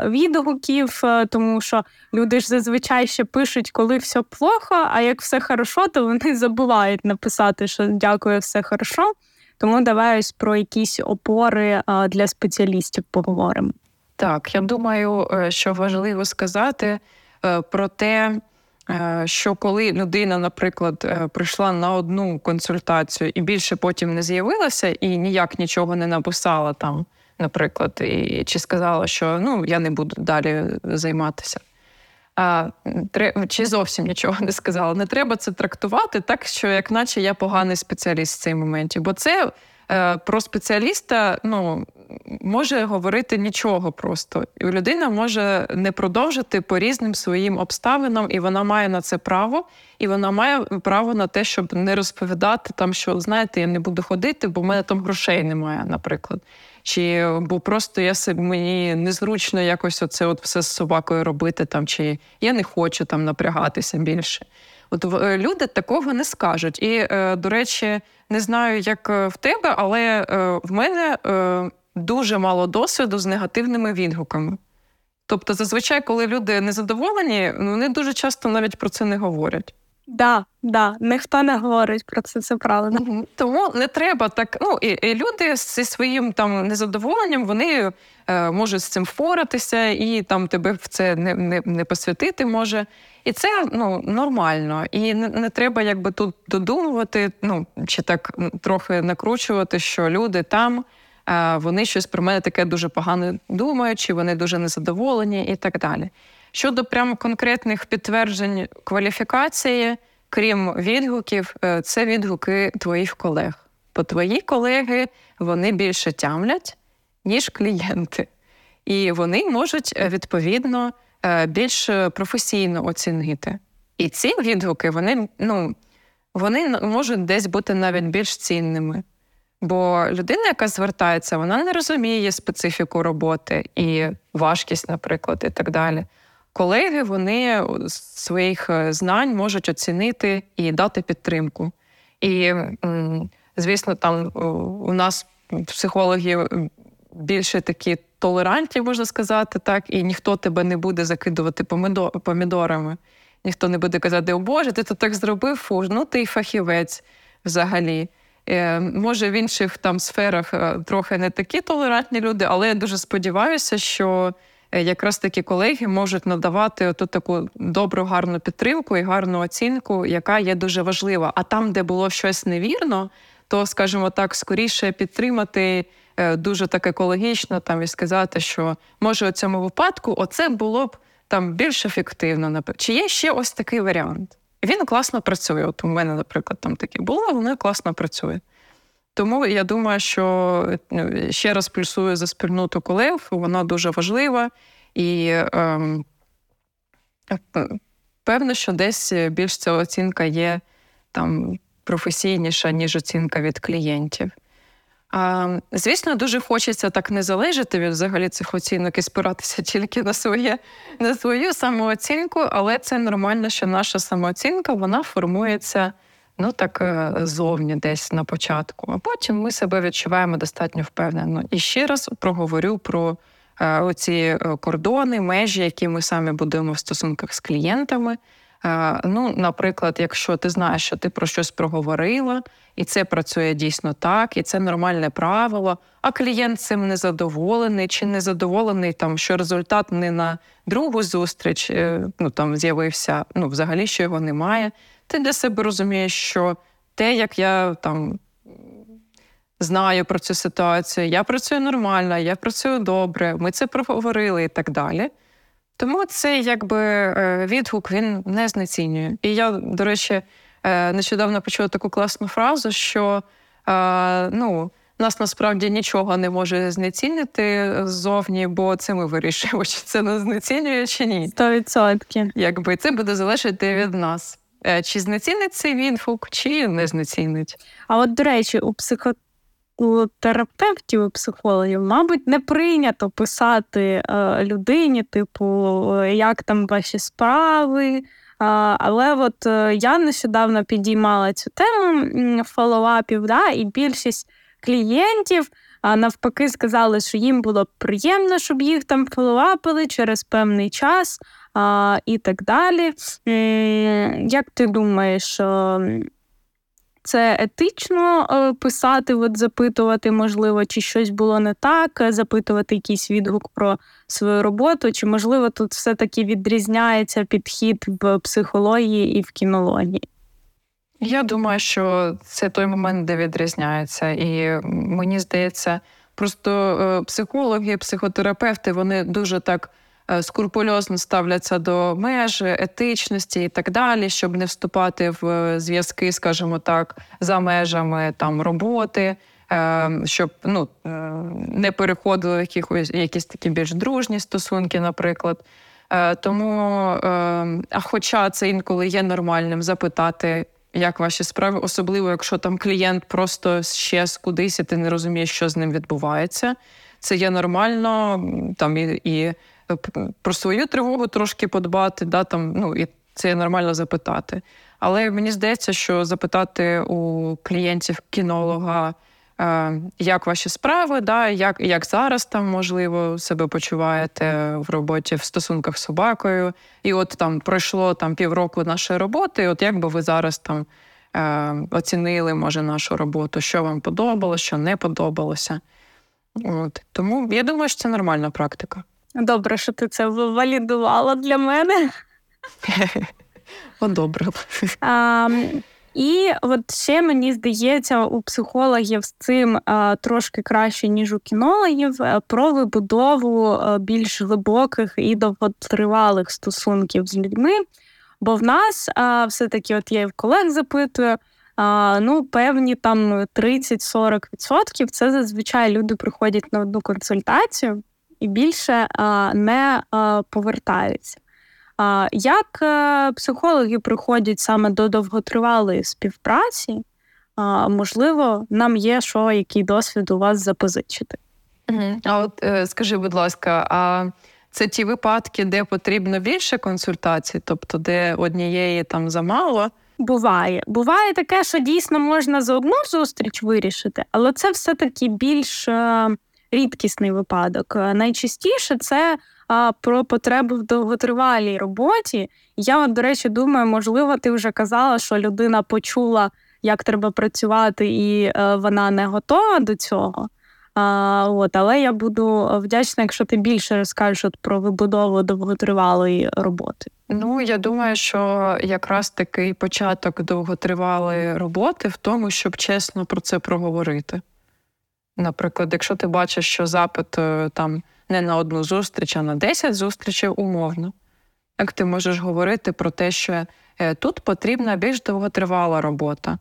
відгуків, е, тому що люди ж зазвичай ще пишуть, коли все плохо, а як все хорошо, то вони забувають написати, що дякую, все хорошо. Тому давай ось про якісь опори для спеціалістів поговоримо. Так, я думаю, е, що важливо сказати е, про те, е, що коли людина, наприклад, прийшла на одну консультацію і більше потім не з'явилася, і ніяк нічого не написала там, наприклад, і чи сказала, що ну я не буду далі займатися а, чи зовсім нічого не сказала. Не треба це трактувати так, що як наче я поганий спеціаліст в цей моменті. Бо це е, про спеціаліста, ну може говорити нічого просто. І людина може не продовжити по різним своїм обставинам, і вона має на це право, і вона має право на те, щоб не розповідати там, що знаєте, я не буду ходити, бо в мене там грошей немає, наприклад. Чи бо просто я себе мені незручно якось оце от все з собакою робити, там, чи я не хочу там напрягатися більше. От е, люди такого не скажуть. І, е, до речі, не знаю, як е, в тебе, але в мене дуже мало досвіду з негативними відгуками. Тобто, зазвичай, коли люди незадоволені, вони дуже часто навіть про це не говорять. Да, да, ніхто не говорить про це, це правильно. Угу. Тому не треба так. Ну і, і люди зі своїм там незадоволенням вони е, можуть з цим впоратися, і там тебе в це не не, не посвятити може. І це ну нормально. І не, не треба якби тут додумувати, ну чи так трохи накручувати, що люди там. Е, вони щось про мене таке дуже погано думають, чи вони дуже незадоволені, і так далі. Щодо прямо конкретних підтверджень кваліфікації, крім відгуків, е, це відгуки твоїх колег. Бо твої колеги вони більше тямлять, ніж клієнти. І вони можуть е, відповідно е, більш професійно оцінити. І ці відгуки вони ну, вони можуть десь бути навіть більш цінними. Бо людина, яка звертається, вона не розуміє специфіку роботи і важкість, наприклад, і так далі колеги вони своїх е, знань можуть оцінити і дати підтримку. І, звісно, там у нас психологи більше такі толерантні, можна сказати, так, і ніхто тебе не буде закидувати помідорами. Ніхто не буде казати, о Боже, ти то так зробив, фу, ну ти фахівець взагалі. Е, Може, в інших там сферах е, трохи не такі толерантні люди, але я дуже сподіваюся, що Е, якраз такі колеги можуть надавати оту таку добру, гарну підтримку і гарну оцінку, яка є дуже важлива. А там, де було щось невірно, то, скажімо так, скоріше підтримати е, дуже так екологічно там і сказати, що може у цьому випадку оце було б там більш ефективно. Чи є ще ось такий варіант? Він класно працює. От у мене, наприклад, там таке було, воно класно працює. Тому я думаю, що ну, ще раз плюсую за спільноту колег, вона дуже важлива і ем, певно, що десь більш ця оцінка є там професійніша, ніж оцінка від клієнтів. А, Звісно, дуже хочеться так не залежати від взагалі цих оцінок і спиратися тільки на своє, на свою самооцінку, але це нормально, що наша самооцінка вона формується ну так е, зовні десь на початку, а потім ми себе відчуваємо достатньо впевнено. І ще раз проговорю про е, оці е, кордони, межі, які ми самі будуємо в стосунках з клієнтами. Ну, наприклад, якщо ти знаєш, що ти про щось проговорила, і це працює дійсно так, і це нормальне правило, а клієнт цим не задоволений, чи не задоволений, там, що результат не на другу зустріч ну, там з'явився, ну, взагалі, що його немає ти для себе розумієш, що те, як я там знаю про цю ситуацію, я працюю нормально, я працюю добре, ми це проговорили і так далі. Тому цей якби е, відгук він не знецінює. І я, до речі, е, нещодавно почула таку класну фразу, що е, ну, нас насправді нічого не може знецінити ззовні, бо це ми вирішуємо, чи це нас знецінює, чи ні. Сто відсотків. Якби це буде залежати від нас. Е, чи знецінить цей відгук, чи не знецінить. А от, до речі, у психотерапевтів і психологів, мабуть, не прийнято писати е, людині, типу, як там ваші справи. Але от е, я нещодавно підіймала цю тему фоллоуапів, да, і більшість клієнтів навпаки сказали, що їм було приємно, щоб їх там фоллоуапили через певний час а, і так далі. Як ти думаєш, це етично е, писати, от запитувати, можливо, чи щось було не так, запитувати якийсь відгук про свою роботу, чи, можливо, тут все-таки відрізняється підхід в психології і в кінології? Я думаю, що це той момент, де відрізняється. І мені здається, просто е, психологи, психотерапевти, вони дуже так. Е, скрупульозно ставляться до меж, етичності і так далі, щоб не вступати в зв'язки, скажімо так, за межами там роботи. е, щоб ну, е, не переходили якихось якісь такі більш дружні стосунки, наприклад. Е, тому, е, а хоча це інколи є нормальним запитати, як ваші справи, особливо якщо там клієнт просто ще кудись, і ти не розумієш, що з ним відбувається. Це є нормально, там і і про свою тривогу трошки подбати, да, там, ну, і це нормально запитати. Але мені здається, що запитати у клієнтів кінолога. Е, як ваші справи, да, як як зараз там можливо себе почуваєте в роботі в стосунках з собакою, і от там пройшло там півроку нашої роботи. От як би ви зараз там е, оцінили, може, нашу роботу, що вам подобалося, що не подобалося. От. Тому я думаю, що це нормальна практика. Добре, що ти це валідувала для мене. Одобрила. І от ще мені здається, у психологів з цим а, трошки краще, ніж у кінологів, е, про вибудову е, більш глибоких і довготривалих стосунків з людьми. Бо в нас а, все-таки, от я і в колег запитую, ну, певні там 30-40% це зазвичай люди приходять на одну консультацію і більше не повертаються. Як е, психологи приходять саме до довготривалої співпраці, можливо, нам є що, який досвід у вас запозичити? А от е, скажи, будь ласка, а це ті випадки, де потрібно більше консультацій, тобто де однієї там замало? Буває. Буває таке, що дійсно можна за одну зустріч вирішити, але це все-таки більш е, рідкісний випадок. Найчастіше це про потребу в довготривалій роботі. Я, до речі, думаю, можливо, ти вже казала, що людина почула, як треба працювати, і е, вона не готова до цього. А, от, Але я буду вдячна, якщо ти більше розкажеш от про вибудову довготривалої роботи. Ну, я думаю, що якраз такий початок довготривалої роботи в тому, щоб чесно про це проговорити. Наприклад, якщо ти бачиш, що запит е, там не на одну зустріч, а на 10 зустрічей умовно. Як ти можеш говорити про те, що е, тут потрібна більш довготривала робота,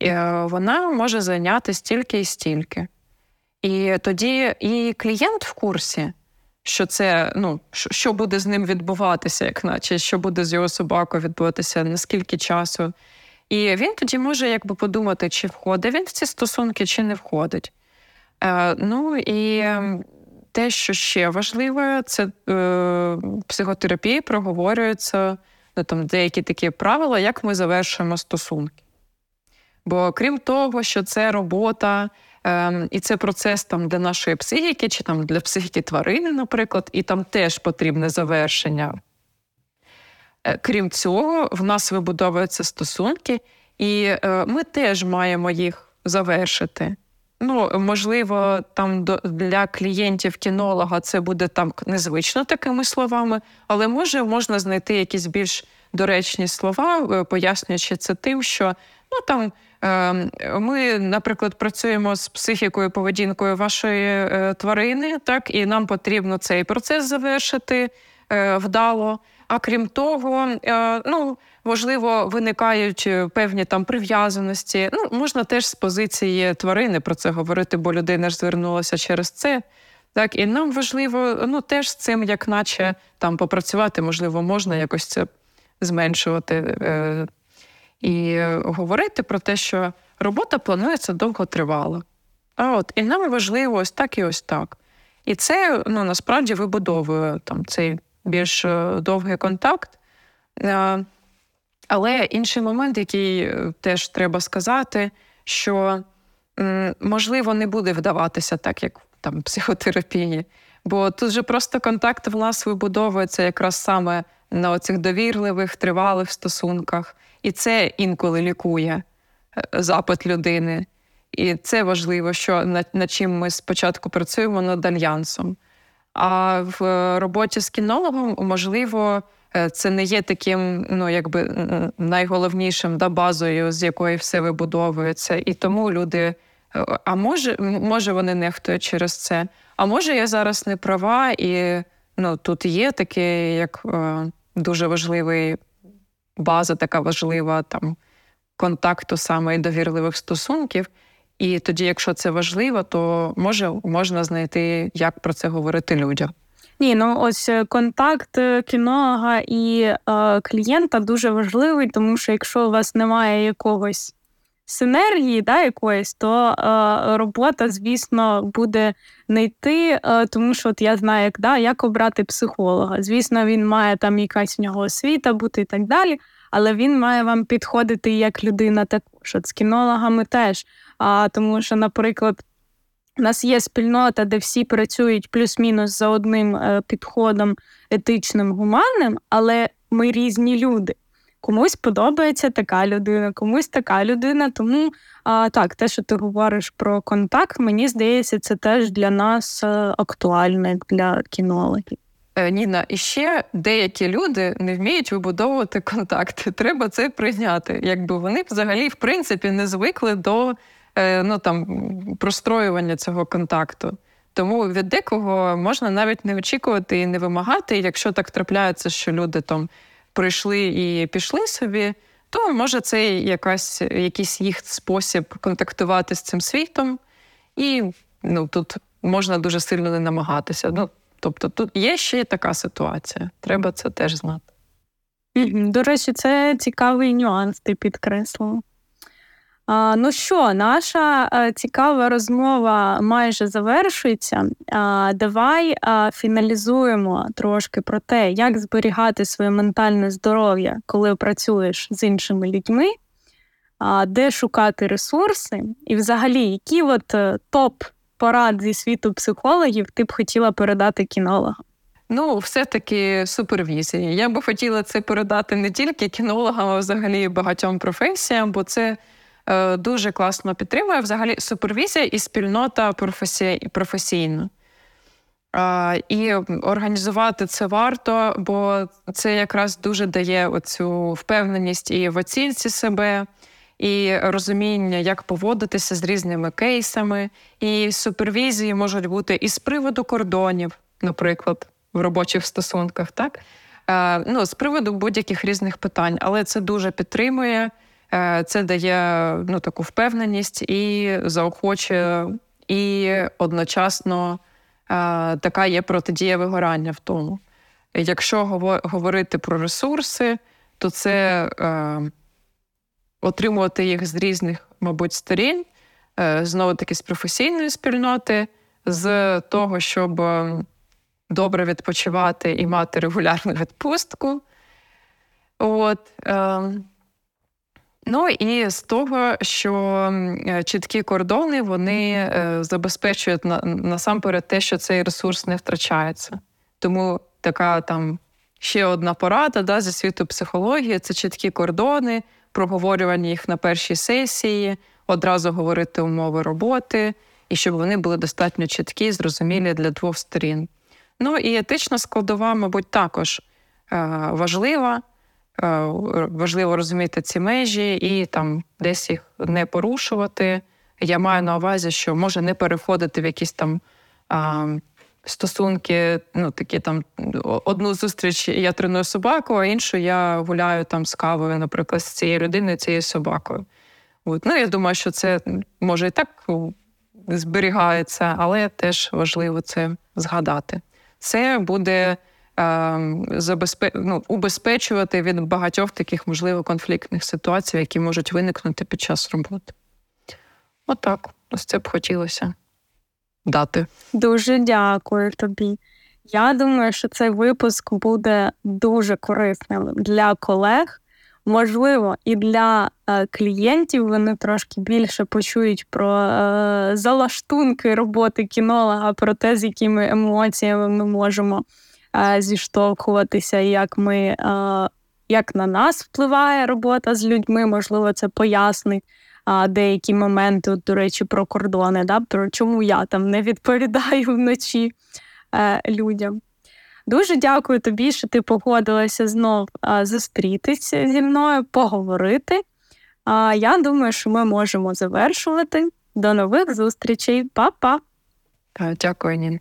і е, вона може зайняти стільки і стільки. І тоді і клієнт в курсі, що це, ну, що буде з ним відбуватися, як наче, що буде з його собакою відбуватися, наскільки часу. І він тоді може якби подумати, чи входить він в ці стосунки, чи не входить. Е, Ну і те, що ще важливе, це е, психотерапії проговорюються ну, там, деякі такі правила, як ми завершуємо стосунки. Бо крім того, що це робота е, і це процес там для нашої психіки, чи там для психіки тварини, наприклад, і там теж потрібне завершення. Е, крім цього, в нас вибудовуються стосунки, і е, ми теж маємо їх завершити. Ну, можливо, там для клієнтів кінолога це буде там незвично такими словами, але може можна знайти якісь більш доречні слова, е, пояснюючи це тим, що ну там ем, ми, наприклад, працюємо з психікою, поведінкою вашої тварини, так і нам потрібно цей процес завершити вдало. А крім того, ну можливо, виникають е, певні там прив'язаності. Ну, можна теж з позиції тварини про це говорити, бо людина ж звернулася через це. Так, і нам важливо ну, теж з цим, як наче там попрацювати, можливо, можна якось це зменшувати е, і говорити про те, що робота планується довготривало. А от і нам важливо ось так і ось так. І це ну, насправді вибудовує там цей більш е, довгий контакт. Е, але інший момент, який е, теж треба сказати, що можливо не буде вдаватися так, як там психотерапії. Бо тут же просто контакт в нас вибудовується якраз саме на оцих довірливих, тривалих стосунках. І це інколи лікує запит людини. І це важливо, що над, над чим ми спочатку працюємо над альянсом. А в роботі з кінологом можливо. Е, це не є таким, ну якби найголовнішим да, базою, з якої все вибудовується. І тому люди. Е, а може, може, вони нехтують через це. А може, я зараз не права, і ну, тут є такий, як е, дуже важливий база, така важлива там контакту саме і довірливих стосунків. І тоді, якщо це важливо, то може можна знайти, як про це говорити людям. Ні, ну ось е, контакт е, кінолога і е, клієнта дуже важливий, тому що якщо у вас немає якогось синергії, да, якоїсь, то е, робота, звісно, буде не йти, е, тому що от я знаю, як да, як обрати психолога. Звісно, він має там якась в нього освіта бути і так далі, але він має вам підходити як людина також. От з кінологами теж. А, Тому що, наприклад. У нас є спільнота, де всі працюють плюс-мінус за одним е, підходом етичним, гуманним, але ми різні люди. Комусь подобається така людина, комусь така людина. Тому а, так, те, що ти говориш про контакт, мені здається, це теж для нас е, актуально, як для кінологів. Е, Ніна, і ще деякі люди не вміють вибудовувати контакти. Треба це прийняти. Якби вони взагалі, в принципі, не звикли до ну там простроювання цього контакту. Тому від декого можна навіть не очікувати і не вимагати. Якщо так трапляється, що люди там прийшли і пішли собі, то може це якась, якийсь їх спосіб контактувати з цим світом, і ну, тут можна дуже сильно не намагатися. Ну, Тобто тут є ще така ситуація. Треба це теж знати. До речі, це цікавий нюанс, ти підкреслила. Ну що, наша е, цікава розмова майже завершується. Давай фіналізуємо трошки про те, як зберігати своє ментальне здоров'я, коли працюєш з іншими людьми, де шукати ресурси, і взагалі, які от е, топ порад зі світу психологів ти б хотіла передати кінологам? Ну, все-таки супервізія. Я би хотіла це передати не тільки кінологам, а взагалі багатьом професіям, бо це. Е, дуже класно підтримує взагалі супервізія і спільнота професійна. І організувати це варто, бо це якраз дуже дає оцю впевненість і в оцінці себе, і розуміння, як поводитися з різними кейсами. І супервізії можуть бути і з приводу кордонів, наприклад, в робочих стосунках, так? Ну, з приводу будь-яких різних питань, але це дуже підтримує. Е, це дає ну, таку впевненість і заохочує, і одночасно е, така є протидія вигорання в тому. Якщо говорити про ресурси, то це е, отримувати їх з різних, мабуть, сторін, знову таки з професійної спільноти, з того, щоб добре відпочивати і мати регулярну відпустку. От, е, Ну і з того, що е, чіткі кордони вони е, забезпечують на, насамперед те, що цей ресурс не втрачається. Тому така там ще одна порада да, зі світу психології це чіткі кордони, проговорювання їх на першій сесії, одразу говорити умови роботи, і щоб вони були достатньо чіткі, зрозумілі для двох сторін. Ну і етична складова, мабуть, також е, важлива. Е, важливо розуміти ці межі і там десь їх не порушувати. Я маю на увазі, що може не переходити в якісь там а, стосунки, ну такі там одну зустріч я треную собаку, а іншу я гуляю там з кавою, наприклад, з цією людиною, цією собакою. От. Ну, я думаю, що це може і так зберігається, але теж важливо це згадати. Це буде. Ем, забезпе... ну, убезпечувати від багатьох таких можливо конфліктних ситуацій, які можуть виникнути під час роботи. Отак, От ось це б хотілося дати. Дуже дякую тобі. Я думаю, що цей випуск буде дуже корисним для колег. Можливо, і для е, клієнтів вони трошки більше почують про е, залаштунки роботи кінолога, про те, з якими емоціями ми можемо зіштовхуватися, як ми, як на нас впливає робота з людьми, можливо, це пояснить. Деякі моменти, до речі, про кордони, да, про чому я там не відповідаю вночі е, людям. Дуже дякую тобі, що ти погодилася знов е, зустрітися зі мною, поговорити. Е, я думаю, що ми можемо завершувати. До нових зустрічей. Па-па! Дякую, Нін.